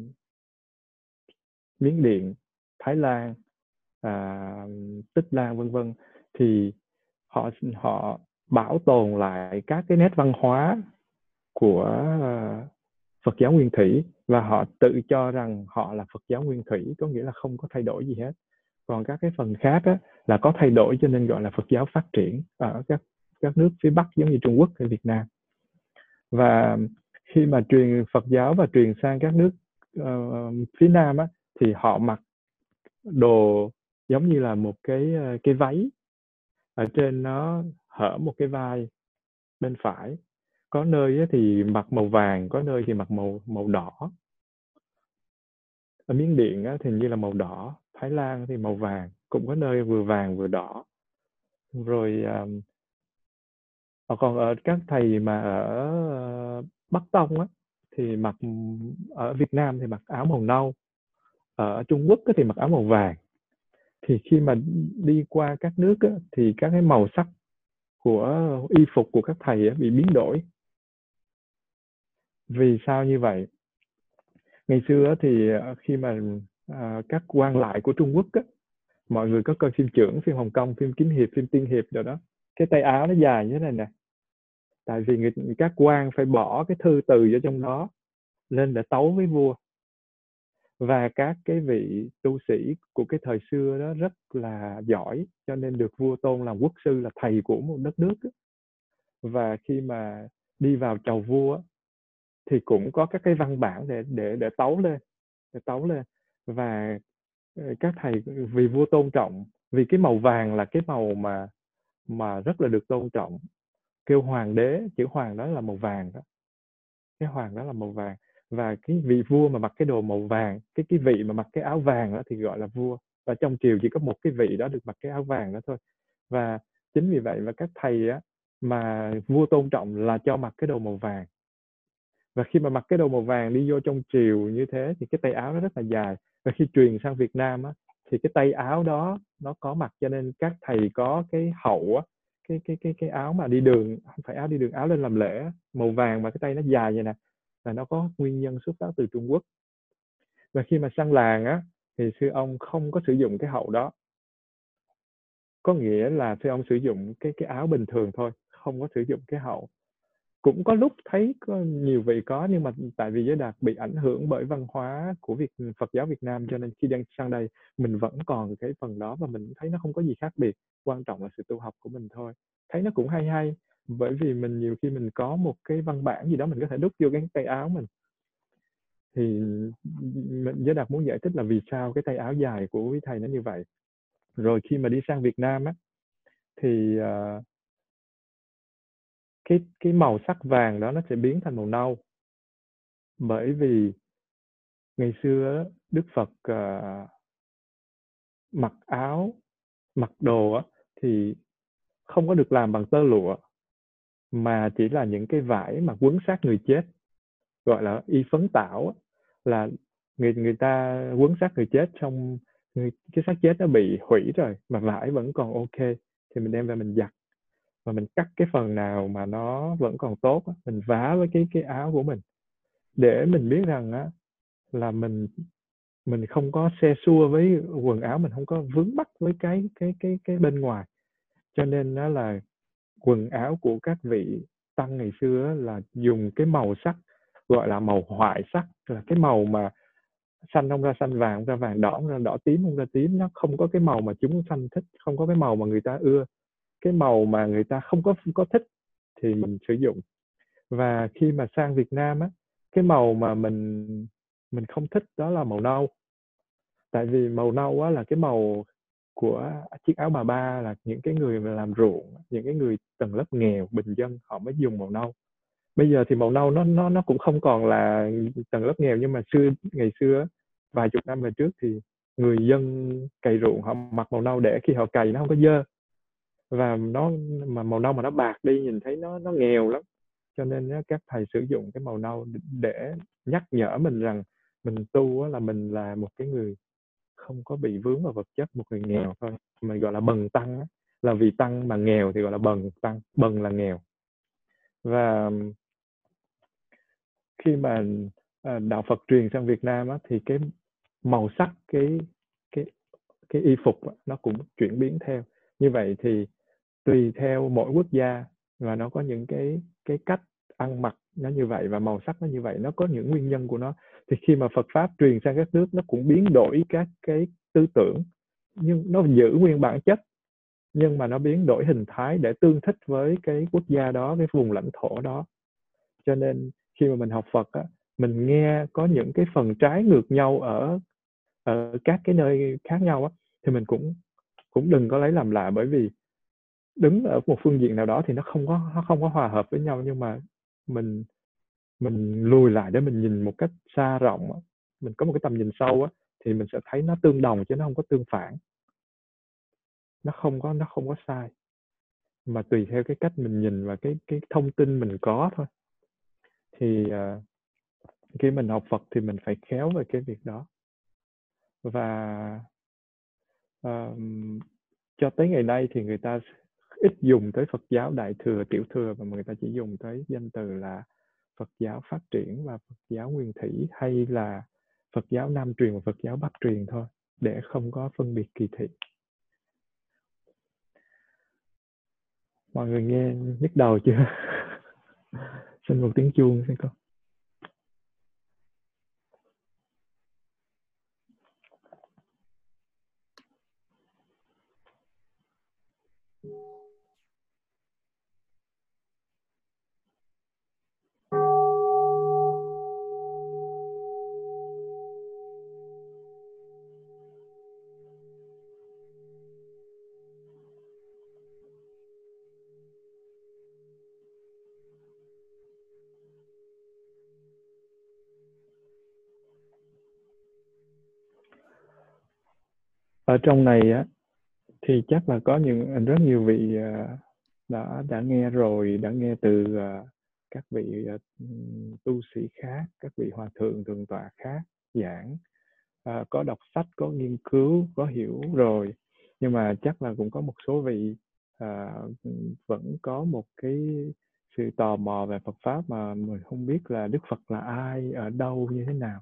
Miến Điện, Thái Lan, uh, Tích Lan vân vân thì họ họ bảo tồn lại các cái nét văn hóa của uh, Phật giáo Nguyên Thủy và họ tự cho rằng họ là Phật giáo Nguyên Thủy có nghĩa là không có thay đổi gì hết. Còn các cái phần khác á, là có thay đổi cho nên gọi là Phật giáo phát triển ở các các nước phía Bắc giống như Trung Quốc hay Việt Nam. Và khi mà truyền Phật giáo và truyền sang các nước uh, phía Nam á, thì họ mặc đồ giống như là một cái uh, cái váy. Ở trên nó hở một cái vai bên phải. Có nơi thì mặc màu vàng có nơi thì mặc màu màu đỏ ở miến điện thì như là màu đỏ thái lan thì màu vàng cũng có nơi vừa vàng vừa đỏ. Rồi um, còn ở các thầy mà ở ờ, bắc tông á thì mặc ở việt nam thì mặc áo màu nâu ở trung quốc thì mặc áo màu vàng. Thì khi mà đi qua các nước á, thì các cái màu sắc của y phục của các thầy á, bị biến đổi. Vì sao như vậy? Ngày xưa thì ờ, khi mà à, các quan lại của Trung Quốc á, mọi người có coi phim trưởng phim Hồng Kông phim kiếm hiệp phim tiên hiệp rồi đó cái tay áo nó dài như thế này nè. Tại vì người, các quan phải bỏ cái thư từ vào trong đó lên để tấu với vua. Và các cái vị tu sĩ của cái thời xưa đó rất là giỏi cho nên được vua tôn làm quốc sư là thầy của một đất nước và khi mà đi vào chầu vua thì cũng có các cái văn bản để để để tấu lên, để tấu lên. Và ờ, các thầy ừ, vì vua tôn trọng, vì cái màu vàng là cái màu mà mà rất là được tôn trọng. Kêu hoàng đế, chữ hoàng đó là màu vàng đó. Cái hoàng đó là màu vàng. Và cái vị vua mà mặc cái đồ màu vàng, cái cái vị mà mặc cái áo vàng đó thì gọi là vua. Và trong triều chỉ có một cái vị đó được mặc cái áo vàng đó thôi. Và chính vì vậy mà các thầy á, mà vua tôn trọng là cho mặc cái đồ màu vàng và khi mà mặc cái đồ màu vàng đi vô trong triều như thế thì cái tay áo nó rất là dài. Và khi truyền sang Việt Nam á, thì cái tay áo đó nó có mặt cho nên các thầy có cái hậu á, cái cái cái cái áo mà đi đường không phải áo đi đường, áo lên làm lễ màu vàng mà cái tay nó dài vậy nè. Là nó có nguyên nhân xuất phát từ Trung Quốc. Và khi mà sang làng á, thì sư ông không có sử dụng cái hậu đó. Có nghĩa là sư ông sử dụng cái cái áo bình thường thôi, không có sử dụng cái hậu cũng có lúc thấy có nhiều vị có nhưng mà tại vì giới đạt bị ảnh hưởng bởi văn hóa của việc Phật giáo Việt Nam cho nên khi đang sang đây mình vẫn còn cái phần đó và mình thấy nó không có gì khác biệt. Quan trọng là sự tu học của mình thôi. Thấy nó cũng hay hay bởi vì mình nhiều khi mình có một cái văn bản gì đó mình có thể đút vô cái tay áo mình. Thì mình giới đạt muốn giải thích là vì sao cái tay áo dài của quý thầy nó như vậy. Rồi khi mà đi sang Việt Nam á thì uh, cái cái màu sắc vàng đó nó sẽ biến thành màu nâu. Bởi vì ngày xưa Đức Phật uh, mặc áo mặc đồ á, thì không có được làm bằng tơ lụa mà chỉ là những cái vải mà quấn sát người chết gọi là y phấn tảo là người người ta quấn sát người chết xong người, cái xác chết nó bị hủy rồi mà vải vẫn còn ok thì mình đem về mình giặt và mình cắt cái phần nào mà nó vẫn còn tốt á, mình vá với cái cái áo của mình. Để mình biết rằng á là mình mình không có xe xua với quần áo mình không có vướng bắt với cái cái cái cái bên ngoài. Cho nên đó là quần áo của các vị tăng ngày xưa là dùng cái màu sắc gọi là màu hoại sắc là cái màu mà xanh không ra xanh vàng không ra vàng đỏ không ra đỏ tím không ra tím. Nó không có cái màu mà chúng sanh thích không có cái màu mà người ta ưa cái màu mà người ta không có không có thích thì mình sử dụng. Và khi mà sang Việt Nam á, cái màu mà mình mình không thích đó là màu nâu. Tại vì màu nâu á là cái màu của chiếc áo bà ba là những cái người mà làm ruộng, những cái người tầng lớp nghèo, bình dân, họ mới dùng màu nâu. Bây giờ thì màu nâu nó nó nó cũng không còn là tầng lớp nghèo, nhưng mà xưa, ngày xưa vài chục năm về trước thì người dân cày ruộng họ mặc màu nâu để khi họ cày nó không có dơ và nó mà màu nâu mà nó bạc đi nhìn thấy nó nó nghèo lắm. Cho nên các thầy sử dụng cái màu nâu để nhắc nhở mình rằng mình tu là mình là một cái người không có bị vướng vào vật chất một người nghèo thôi. Mình gọi là bần tăng là vì tăng mà nghèo thì gọi là bần tăng bần là nghèo. Và khi mà à, đạo Phật truyền sang Việt Nam á, thì cái màu sắc cái cái cái y phục á, nó cũng chuyển biến theo. Như vậy thì tùy theo mỗi quốc gia và nó có những cái cái cách ăn mặc nó như vậy và màu sắc nó như vậy nó có những nguyên nhân của nó. Thì khi mà Phật pháp truyền sang các nước nó cũng biến đổi các cái tư tưởng nhưng nó giữ nguyên bản chất nhưng mà nó biến đổi hình thái để tương thích với cái quốc gia đó cái vùng lãnh thổ đó. Cho nên khi mà mình học Phật á, mình nghe có những cái phần trái ngược nhau ở ở các cái nơi khác nhau á thì mình cũng cũng đừng có lấy làm lạ bởi vì đứng ở một phương diện nào đó thì nó không có nó không có hòa hợp với nhau nhưng mà mình mình lùi lại để mình nhìn một cách xa rộng mình có một cái tầm nhìn sâu á thì mình sẽ thấy nó tương đồng chứ nó không có tương phản. Nó không có nó không có sai. Mà tùy theo cái cách mình nhìn và cái cái thông tin mình có thôi. Thì uh, khi mình học Phật thì mình phải khéo về cái việc đó. Và uh, cho tới ngày nay thì người ta ít dùng tới Phật giáo Đại thừa, Tiểu thừa và người ta chỉ dùng tới danh từ là Phật giáo phát triển và Phật giáo nguyên thủy hay là Phật giáo Nam truyền và Phật giáo Bắc truyền thôi, để không có phân biệt kỳ thị. Mọi người nghe nhức đầu chưa? Xin một tiếng chuông, xin con. Ở trong này á thì chắc là có những rất nhiều vị à, đã đã nghe rồi đã nghe từ à, các vị à, tu sĩ khác các vị hòa thượng thượng tọa khác giảng. Có đọc sách có nghiên cứu có hiểu rồi. Nhưng mà chắc là cũng có một số vị vẫn có một cái sự tò mò về Phật pháp mà mình không biết là Đức Phật là ai ở đâu như thế nào.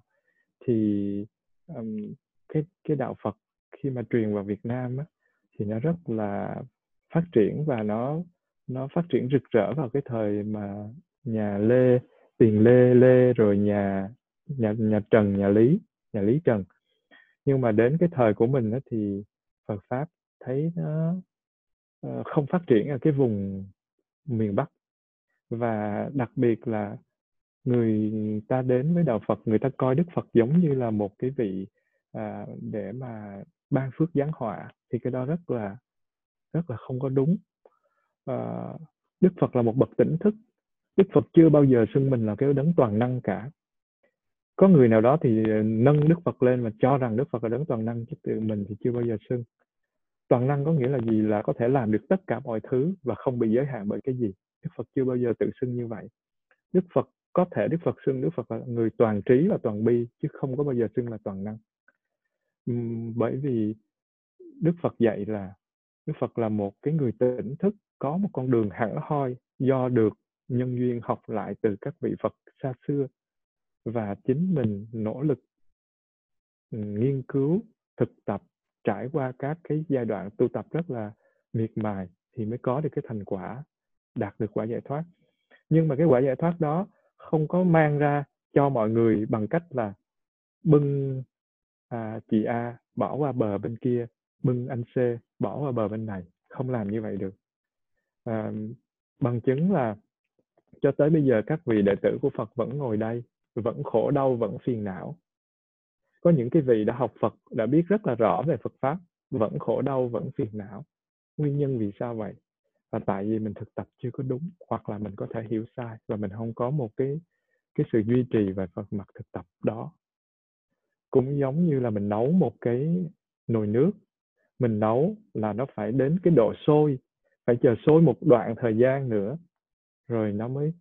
Thì um, cái cái đạo Phật khi mà truyền vào Việt Nam á, thì nó rất là phát triển và nó nó phát triển rực rỡ vào cái thời mà nhà Lê tiền Lê Lê rồi nhà nhà nhà Trần nhà Lý nhà Lý Trần. Nhưng mà đến cái thời của mình á, thì Phật pháp thấy nó ờ, không phát triển ở cái vùng miền Bắc. Và đặc biệt là người ta đến với đạo Phật người ta coi Đức Phật giống như là một cái vị à, để mà ban phước giáng họa thì cái đó rất là rất là không có đúng. À, đức phật là một bậc tỉnh thức. Đức phật chưa bao giờ xưng mình là cái đấng toàn năng cả. Có người nào đó thì ờ, nâng đức phật lên và cho rằng đức phật là đấng toàn năng chứ tự mình thì chưa bao giờ xưng. Toàn năng có nghĩa là gì? Là có thể làm được tất cả mọi thứ và không bị giới hạn bởi cái gì. Đức phật chưa bao giờ tự xưng như vậy. Đức phật có thể đức phật xưng đức phật là người toàn trí và toàn bi chứ không có bao giờ xưng là toàn năng bởi vì đức phật dạy là đức phật là một cái người tỉnh thức, có một con đường hẳn hoi, do được nhân duyên học lại từ các vị phật xa xưa. Và chính mình nỗ lực nghiên cứu, thực tập, trải qua các cái giai đoạn tu tập rất là miệt mài thì mới có được cái thành quả, đạt được quả giải thoát. Nhưng mà cái quả giải thoát đó không có mang ra cho mọi người bằng cách là bưng à, chị A bỏ qua bờ bên kia bưng anh C bỏ qua bờ bên này không làm như vậy được. À, bằng chứng là cho tới bây giờ các vị đệ tử của Phật vẫn ngồi đây vẫn khổ đau vẫn phiền não. Có những cái vị đã học Phật đã biết rất là rõ về Phật pháp vẫn khổ đau vẫn phiền não. Nguyên nhân vì sao vậy? Là tại vì mình thực tập chưa có đúng hoặc là mình có thể hiểu sai và mình không có một cái cái sự duy trì về phần mặt thực tập đó cũng giống như là mình nấu một cái nồi nước. Mình nấu là nó phải đến cái độ sôi, phải chờ sôi một đoạn thời gian nữa, rồi nó mới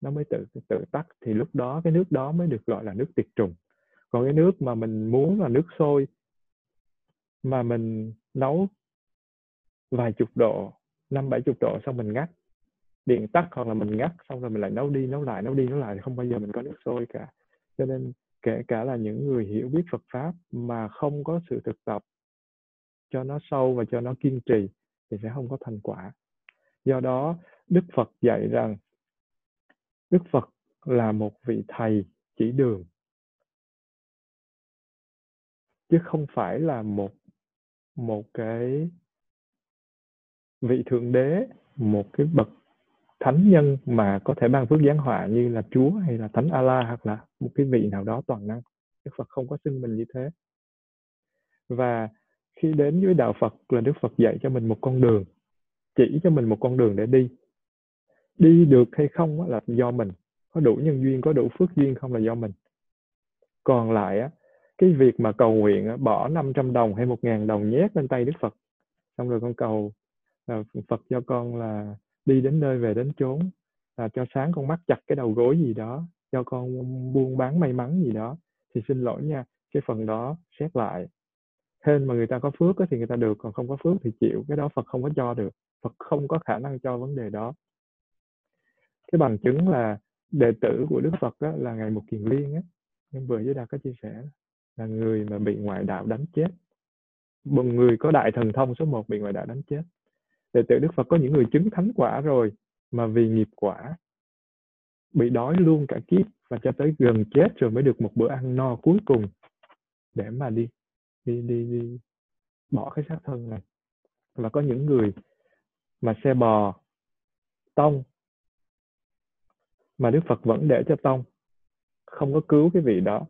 nó mới tự tự tắt. Thì lúc đó, cái nước đó mới được gọi là nước tiệt trùng. Còn cái nước mà mình muốn là nước sôi, mà mình nấu vài chục độ, năm bảy chục độ xong mình ngắt. Điện tắt hoặc là mình ngắt xong rồi mình lại nấu đi, nấu lại, nấu đi, nấu lại không bao giờ mình có nước sôi cả. Cho nên kể cả là những người hiểu biết Phật pháp mà không có sự thực tập cho nó sâu và cho nó kiên trì thì sẽ không có thành quả. Do đó, Đức Phật dạy rằng Đức Phật là một vị thầy chỉ đường, chứ không phải là một một cái vị thượng đế, một cái bậc thánh nhân mà có thể ban phước giáng họa như là Chúa hay là Thánh Allah hoặc là một cái vị nào đó toàn năng. Đức Phật không có xưng mình như thế. Và khi đến với đạo Phật là Đức Phật dạy cho mình một con đường, chỉ cho mình một con đường để đi. Đi được hay không là do mình, có đủ nhân duyên, có đủ phước duyên không là do mình. Còn lại á, cái việc mà cầu nguyện bỏ 500 đồng hay 1.000 đồng nhét lên tay Đức Phật xong rồi con cầu Phật cho con là đi đến nơi về đến chốn là cho sáng con mắt chặt cái đầu gối gì đó cho con buôn bán may mắn gì đó thì xin lỗi nha cái phần đó xét lại. Hên mà người ta có phước thì người ta được còn không có phước thì chịu cái đó Phật không có cho được Phật không có khả năng cho vấn đề đó. Cái bằng chứng là đệ tử của Đức Phật đó, là ngày một kiền liên á nhưng vừa với đạt có chia sẻ là người mà bị ngoại đạo đánh chết. Một người có đại thần thông số 1 bị ngoại đạo đánh chết đệ tử Đức Phật có những người chứng thánh quả rồi, mà vì nghiệp quả bị đói luôn cả kiếp và cho tới gần chết rồi mới được một bữa ăn no cuối cùng. Để mà đi đi đi đi bỏ cái xác thân này. Và có những người mà xe bò, tông, mà Đức Phật vẫn để cho tông, không có cứu cái vị đó.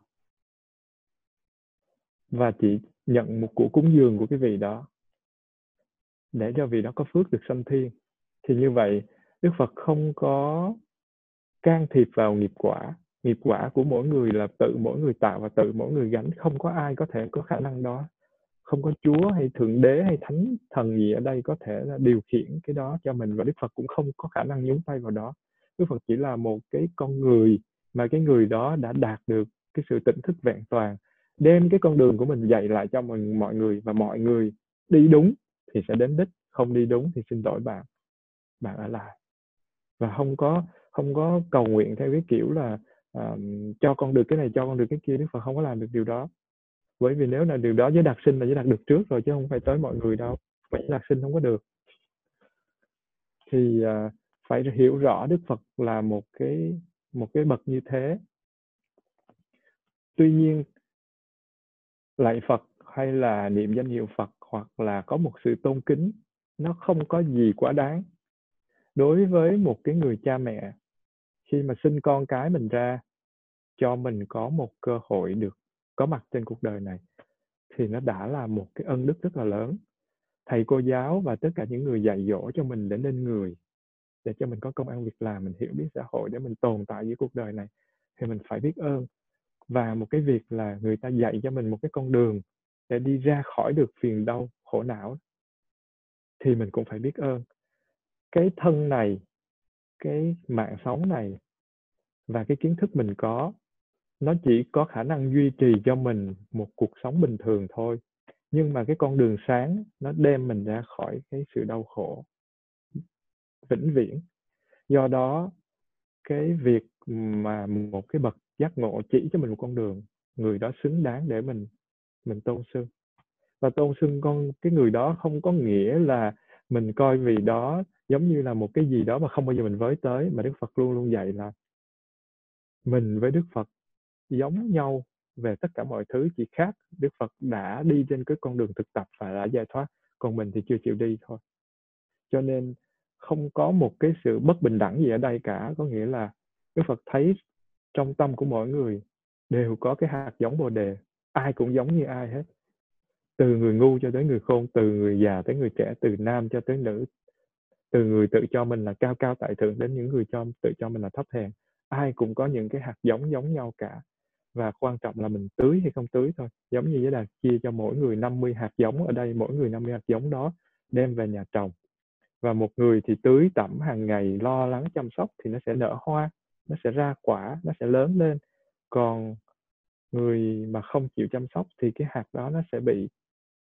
Và chỉ nhận một củ cúng dường của cái vị đó để cho vì đó có phước được sanh thiên thì như vậy, đức phật không có can thiệp vào nghiệp quả. Nghiệp quả của mỗi người là tự mỗi người tạo và tự mỗi người gánh. Không có ai có thể có khả năng đó. Không có chúa hay thượng đế hay thánh thần gì ở đây có thể là điều khiển cái đó cho mình. Và đức phật cũng không có khả năng nhúng tay vào đó. Đức phật chỉ là một cái con người mà cái người đó đã đạt được cái sự tỉnh thức vẹn toàn. Đem cái con đường của mình dạy lại cho mình mọi người và mọi người đi đúng thì sẽ đến đích không đi đúng thì xin lỗi bạn bạn ở lại. Và không có không có cầu nguyện theo cái kiểu là um, cho con được cái này cho con được cái kia đức phật không có làm được điều đó. Bởi vì nếu là điều đó với đặc sinh là với đạt được trước rồi chứ không phải tới mọi người đâu vậy đặc sinh không có được. Thì uh, phải hiểu rõ đức phật là một cái một cái bậc như thế. Tuy nhiên lạy phật hay là niệm danh hiệu phật hoặc là có một sự tôn kính, nó không có gì quá đáng. Đối với một cái người cha mẹ, khi mà sinh con cái mình ra, cho mình có một cơ hội được có mặt trên cuộc đời này, thì nó đã là một cái ân đức rất là lớn. Thầy cô giáo và tất cả những người dạy dỗ cho mình để nên người để cho mình có công ăn việc làm, mình hiểu biết xã hội để mình tồn tại dưới cuộc đời này, thì mình phải biết ơn. Và một cái việc là người ta dạy cho mình một cái con đường để đi ra khỏi được phiền đau, khổ não. Thì mình cũng phải biết ơn. Cái thân này, cái mạng sống này và cái kiến thức mình có, nó chỉ có khả năng duy trì cho mình một cuộc sống bình thường thôi. Nhưng mà cái con đường sáng, nó đem mình ra khỏi cái sự đau khổ vĩnh viễn. Do đó, cái việc mà một cái bậc giác ngộ chỉ cho mình một con đường, người đó xứng đáng để mình mình tôn sưng. Và tôn sưng con, cái người đó không có nghĩa là mình coi vì đó giống như là một cái gì đó mà không bao giờ mình với tới, mà Đức Phật luôn luôn dạy là mình với Đức Phật giống nhau về tất cả mọi thứ, chỉ khác Đức Phật đã đi trên cái con đường thực tập và đã giải thoát, còn mình thì chưa chịu đi thôi. Cho nên không có một cái sự bất bình đẳng gì ở đây cả, có nghĩa là Đức Phật thấy trong tâm của mỗi người đều có cái hạt giống bồ đề ai cũng giống như ai hết. Từ người ngu cho tới người khôn, từ người già tới người trẻ, từ nam cho tới nữ. Từ người tự cho mình là cao cao tại thượng đến những người cho, tự cho mình là thấp hèn. Ai cũng có những cái hạt giống giống nhau cả. Và quan trọng là mình tưới hay không tưới thôi. Giống như với là chia cho mỗi người 50 hạt giống ở đây, mỗi người 50 hạt giống đó, đem về nhà trồng. Và một người thì tưới tẩm hàng ngày, lo lắng chăm sóc thì nó sẽ nở hoa, nó sẽ ra quả, nó sẽ lớn lên. Còn người mà không chịu chăm sóc thì cái hạt đó nó sẽ bị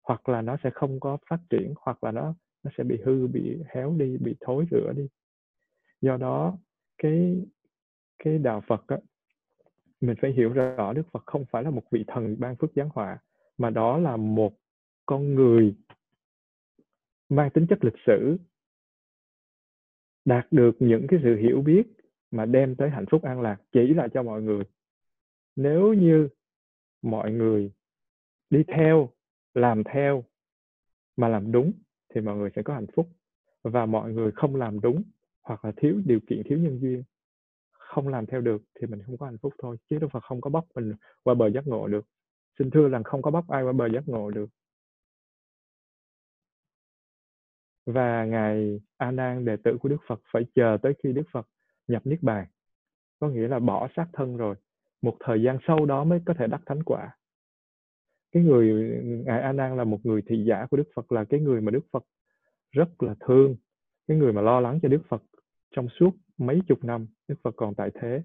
hoặc là nó sẽ không có phát triển hoặc là nó nó sẽ bị hư bị héo đi bị thối rữa đi. Do đó cái cái đạo Phật á, mình phải hiểu rõ Đức Phật không phải là một vị thần ban phước giáng họa mà đó là một con người mang tính chất lịch sử đạt được những cái sự hiểu biết mà đem tới hạnh phúc an lạc chỉ là cho mọi người. Nếu như mọi người đi theo, làm theo mà làm đúng thì mọi người sẽ có hạnh phúc. Và mọi người không làm đúng hoặc là thiếu điều kiện, thiếu nhân duyên, không làm theo được thì mình không có hạnh phúc thôi. Chứ đâu phải không có bóc mình qua bờ giác ngộ được. Xin thưa rằng không có bóc ai qua bờ giác ngộ được. Và ngài A Nan, đệ tử của Đức Phật, phải chờ tới khi Đức Phật nhập niết bàn. Có nghĩa là bỏ xác thân rồi một thời gian sau đó mới có thể đắc thánh quả. Cái người ngài A Nan là một người thị giả của Đức Phật là cái người mà Đức Phật rất là thương cái người mà lo lắng cho Đức Phật trong suốt mấy chục năm Đức Phật còn tại thế.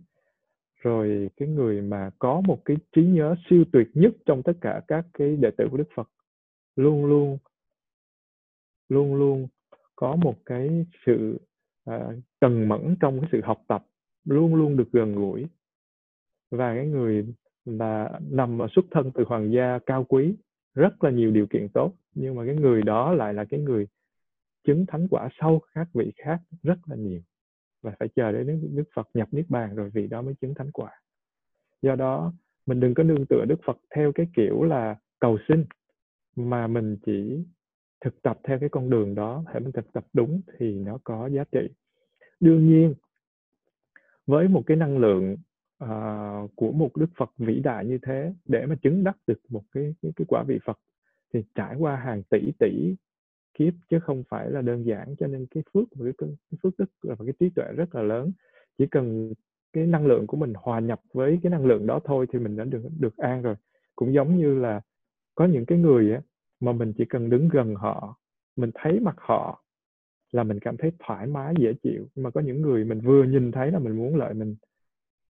Rồi cái người mà có một cái trí nhớ siêu tuyệt nhất trong tất cả các cái đệ tử của Đức Phật luôn luôn luôn luôn có một cái sự à, cần mẫn trong cái sự học tập luôn luôn được gần gũi và cái người là nằm ở xuất thân từ hoàng gia cao quý, rất là nhiều điều kiện tốt. Nhưng mà cái người đó lại là cái người chứng thánh quả sâu các vị khác rất là nhiều. Và phải chờ đến Đức Phật nhập niết bàn rồi vị đó mới chứng thánh quả. Do đó, mình đừng có nương tựa Đức Phật theo cái kiểu là cầu xin, mà mình chỉ thực tập theo cái con đường đó. Hãy mình thực tập đúng thì nó có giá trị. Đương nhiên, với một cái năng lượng uh, của một đức phật vĩ đại như thế để mà chứng đắc được một cái cái, cái quả vị phật thì trải qua hàng tỷ tỷ kiếp chứ không phải là đơn giản. Cho nên cái phước và cái, cái phước đức và cái trí tuệ rất là lớn. Chỉ cần cái năng lượng của mình hòa nhập với cái năng lượng đó thôi thì mình đã được được an rồi. Cũng giống như là có những cái người á, mà mình chỉ cần đứng gần họ mình thấy mặt họ là mình cảm thấy thoải mái dễ chịu. Nhưng mà có những người mình vừa nhìn thấy là mình muốn lợi mình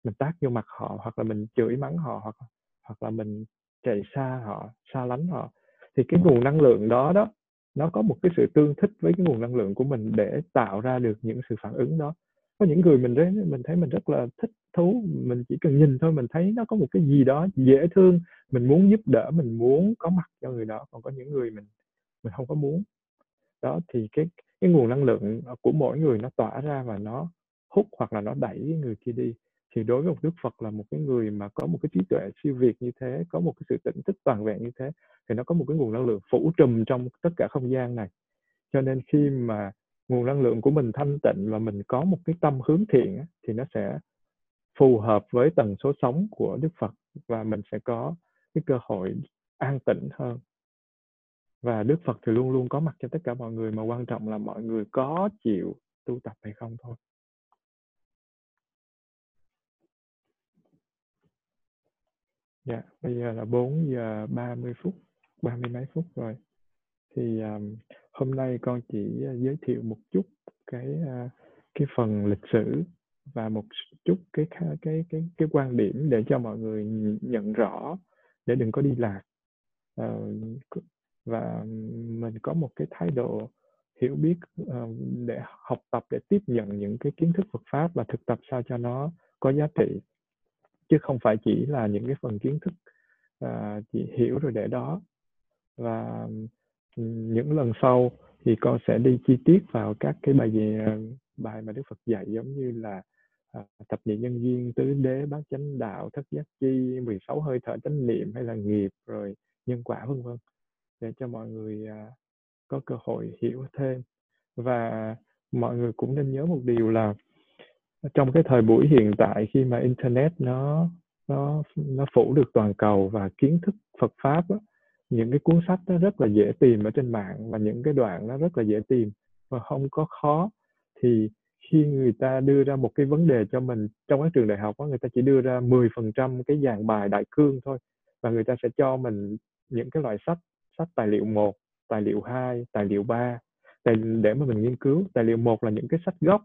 mình tác vô mặt họ, hoặc là mình chửi mắng họ, hoặc hoặc là mình chạy xa họ, xa lánh họ, thì cái nguồn năng lượng đó đó, nó có một cái sự tương thích với cái nguồn năng lượng của mình để tạo ra được những sự phản ứng đó. Có những người mình thấy mình thấy mình rất là thích thú, mình chỉ cần nhìn thôi, mình thấy nó có một cái gì đó dễ thương, mình muốn giúp đỡ, mình muốn có mặt cho người đó. Còn có những người mình mình không có muốn. Đó, thì cái cái nguồn năng lượng của mỗi người nó tỏa ra và nó hút hoặc là nó đẩy người kia đi thì đối với một đức phật là một cái người mà có một cái trí tuệ siêu việt như thế có một cái sự tỉnh thức toàn vẹn như thế thì nó có một cái nguồn năng lượng phủ trùm trong tất cả không gian này. Cho nên khi mà nguồn năng lượng của mình thanh tịnh và mình có một cái tâm hướng thiện thì nó sẽ phù hợp với tần số sống của Đức Phật và mình sẽ có cái cơ hội an tịnh hơn. Và Đức Phật thì luôn luôn có mặt cho tất cả mọi người mà quan trọng là mọi người có chịu tu tập hay không thôi Dạ, bây giờ là 4 giờ 30 phút, 30 mấy phút rồi. Thì um, hôm nay con chỉ ờ, giới thiệu một chút cái uh, cái phần lịch sử và một chút cái cái cái cái quan điểm để cho mọi người nhận rõ để đừng có đi lạc uh, và mình có một cái thái độ hiểu biết uh, để học tập để tiếp nhận những cái kiến thức Phật pháp và thực tập sao cho nó có giá trị chứ không phải chỉ là những cái phần kiến thức à, chỉ hiểu rồi để đó. Và những lần sau thì con sẽ đi chi tiết vào các cái bài gì bài mà Đức Phật dạy giống như là à, thập nhị nhân duyên tứ đế bát chánh đạo thất giác chi 16 hơi thở chánh niệm hay là nghiệp rồi nhân quả vân vân. Để cho mọi người à, có cơ hội hiểu thêm. Và mọi người cũng nên nhớ một điều là trong cái thời buổi hiện tại khi mà internet nó nó nó phủ được toàn cầu và kiến thức Phật pháp đó, những cái cuốn sách nó rất là dễ tìm ở trên mạng và những cái đoạn nó rất là dễ tìm và không có khó thì khi người ta đưa ra một cái vấn đề cho mình trong các trường đại học đó, người ta chỉ đưa ra 10% cái dàn bài đại cương thôi và người ta sẽ cho mình những cái loại sách sách tài liệu một tài liệu 2, tài liệu 3 tài, để mà mình nghiên cứu. Tài liệu một là những cái sách gốc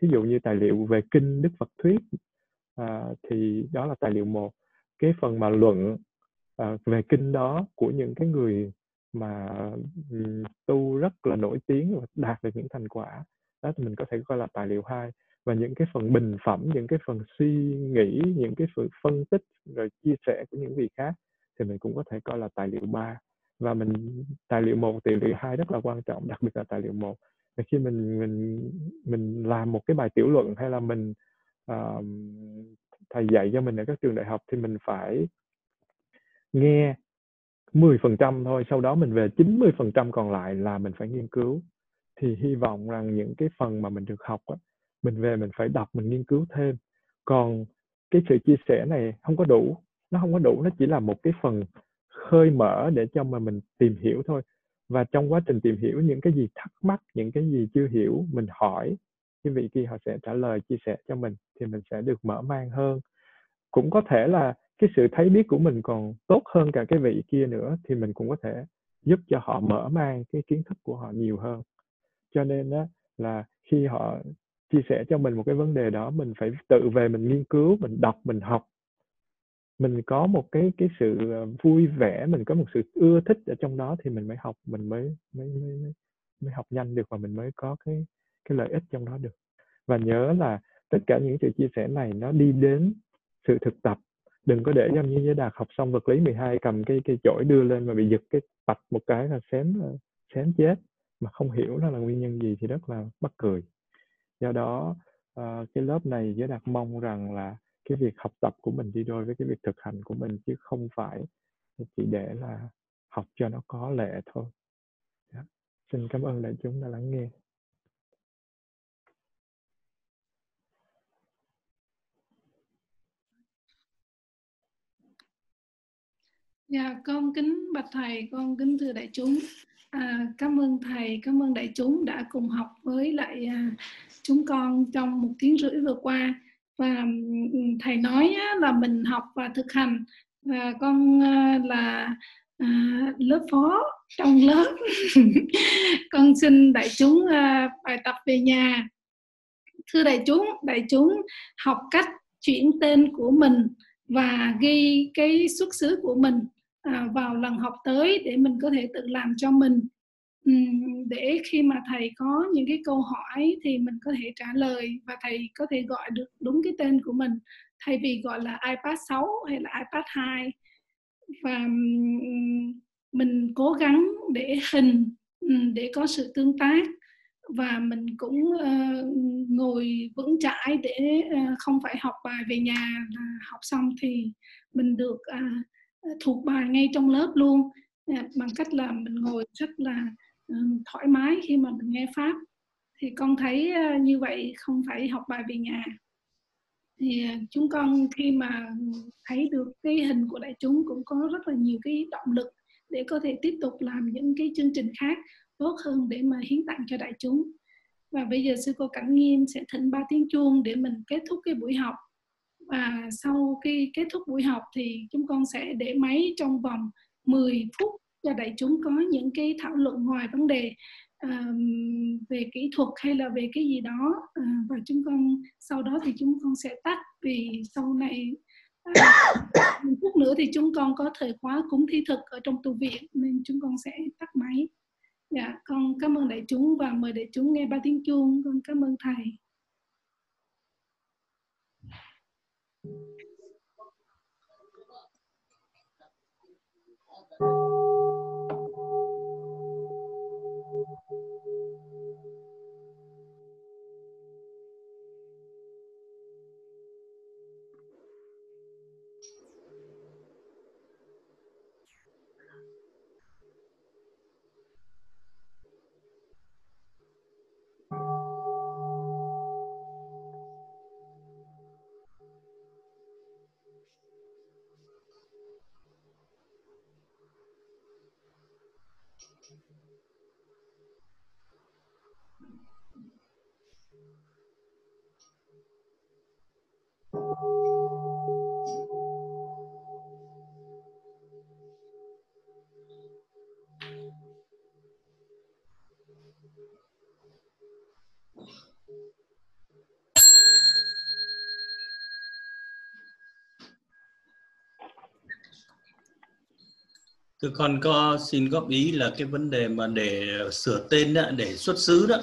thí dụ như tài liệu về kinh Đức Phật thuyết à, thì đó là tài liệu một. Cái phần mà luận à, về kinh đó của những cái người mà um, tu rất là nổi tiếng và đạt được những thành quả đó thì mình có thể coi là tài liệu hai. Và những cái phần bình phẩm những cái phần suy nghĩ những cái phần phân tích rồi chia sẻ của những vị khác thì mình cũng có thể coi là tài liệu ba. Và mình tài liệu một tài liệu hai rất là quan trọng đặc biệt là tài liệu một khi mình mình mình làm một cái bài tiểu luận hay là mình uh, thầy dạy cho mình ở các trường đại học thì mình phải nghe 10% thôi sau đó mình về 90% còn lại là mình phải nghiên cứu. Thì hy vọng rằng những cái phần mà mình được học á, mình về mình phải đọc mình nghiên cứu thêm. Còn cái sự chia sẻ này không có đủ nó không có đủ nó chỉ là một cái phần khơi mở để cho mà mình tìm hiểu thôi và trong quá trình tìm hiểu những cái gì thắc mắc, những cái gì chưa hiểu, mình hỏi, cái vị kia họ sẽ trả lời, chia sẻ cho mình, thì mình sẽ được mở mang hơn. Cũng có thể là cái sự thấy biết của mình còn tốt hơn cả cái vị kia nữa, thì mình cũng có thể giúp cho họ mở mang cái kiến thức của họ nhiều hơn. Cho nên đó là khi họ chia sẻ cho mình một cái vấn đề đó, mình phải tự về mình nghiên cứu, mình đọc, mình học mình có một cái cái sự ờ, vui vẻ mình có một sự ưa thích ở trong đó thì mình mới học mình mới mới mới mới học nhanh được và mình mới có cái cái lợi ích trong đó được. Và nhớ là tất cả những sự chia sẻ này nó đi đến sự thực tập. Đừng có để giống như giới đạt học xong vật lý 12 cầm cái cái chổi đưa lên mà bị giật cái bạch một cái là xém ờ, xém chết mà không hiểu nó là nguyên nhân gì thì rất là mắc cười. Do đó uh, cái lớp này giới đạt mong rằng là cái việc học tập của mình đi đôi với cái việc thực hành của mình chứ không phải chỉ để là học cho nó có lệ thôi yeah. Xin cảm ơn đại chúng đã lắng nghe Dạ, con kính bạch thầy, con kính thưa đại chúng. À, cảm ơn thầy, cảm ơn đại chúng đã cùng học với lại à, chúng con trong một tiếng rưỡi vừa qua. Và thầy nói là mình học và thực hành. Và con là à, lớp phó trong lớp. con xin đại chúng à, bài tập về nhà. Thưa đại chúng, đại chúng học cách chuyển tên của mình và ghi cái xuất xứ của mình à, vào lần học tới để mình có thể tự làm cho mình để khi mà thầy có những cái câu hỏi thì mình có thể trả lời và thầy có thể gọi được đúng cái tên của mình. Thay vì gọi là iPad 6 hay là iPad 2 và mình cố gắng để hình để có sự tương tác. Và mình cũng uh, ngồi vững chãi để uh, không phải học bài về nhà là học xong thì mình được uh, thuộc bài ngay trong lớp luôn. Uh, bằng cách là mình ngồi rất là uh, Ừ, thoải mái khi mà mình nghe pháp. Thì con thấy ờ, như vậy không phải học bài về nhà. Thì ờ, chúng con khi mà thấy được cái hình của đại chúng cũng có rất là nhiều cái động lực để có thể tiếp tục làm những cái chương trình khác tốt hơn để mà hiến tặng cho đại chúng. Và bây giờ sư cô Cảnh Nghiêm sẽ thỉnh ba tiếng chuông để mình kết thúc cái buổi học. Và sau khi kết thúc buổi học thì chúng con sẽ để máy trong vòng 10 phút. Dạ và đại chúng có những cái thảo luận ngoài vấn đề um, về kỹ thuật hay là về cái gì đó uh, và chúng con sau đó thì chúng con sẽ tắt vì sau này uh, một phút nữa thì chúng con có thời khóa cúng thi thực ở trong tu viện nên chúng con sẽ tắt máy. Dạ con cảm ơn đại chúng và mời đại chúng nghe ba tiếng chuông. Con cảm ơn thầy. Thưa con có xin góp ý là cái vấn đề mà để sửa tên đó, để xuất xứ đó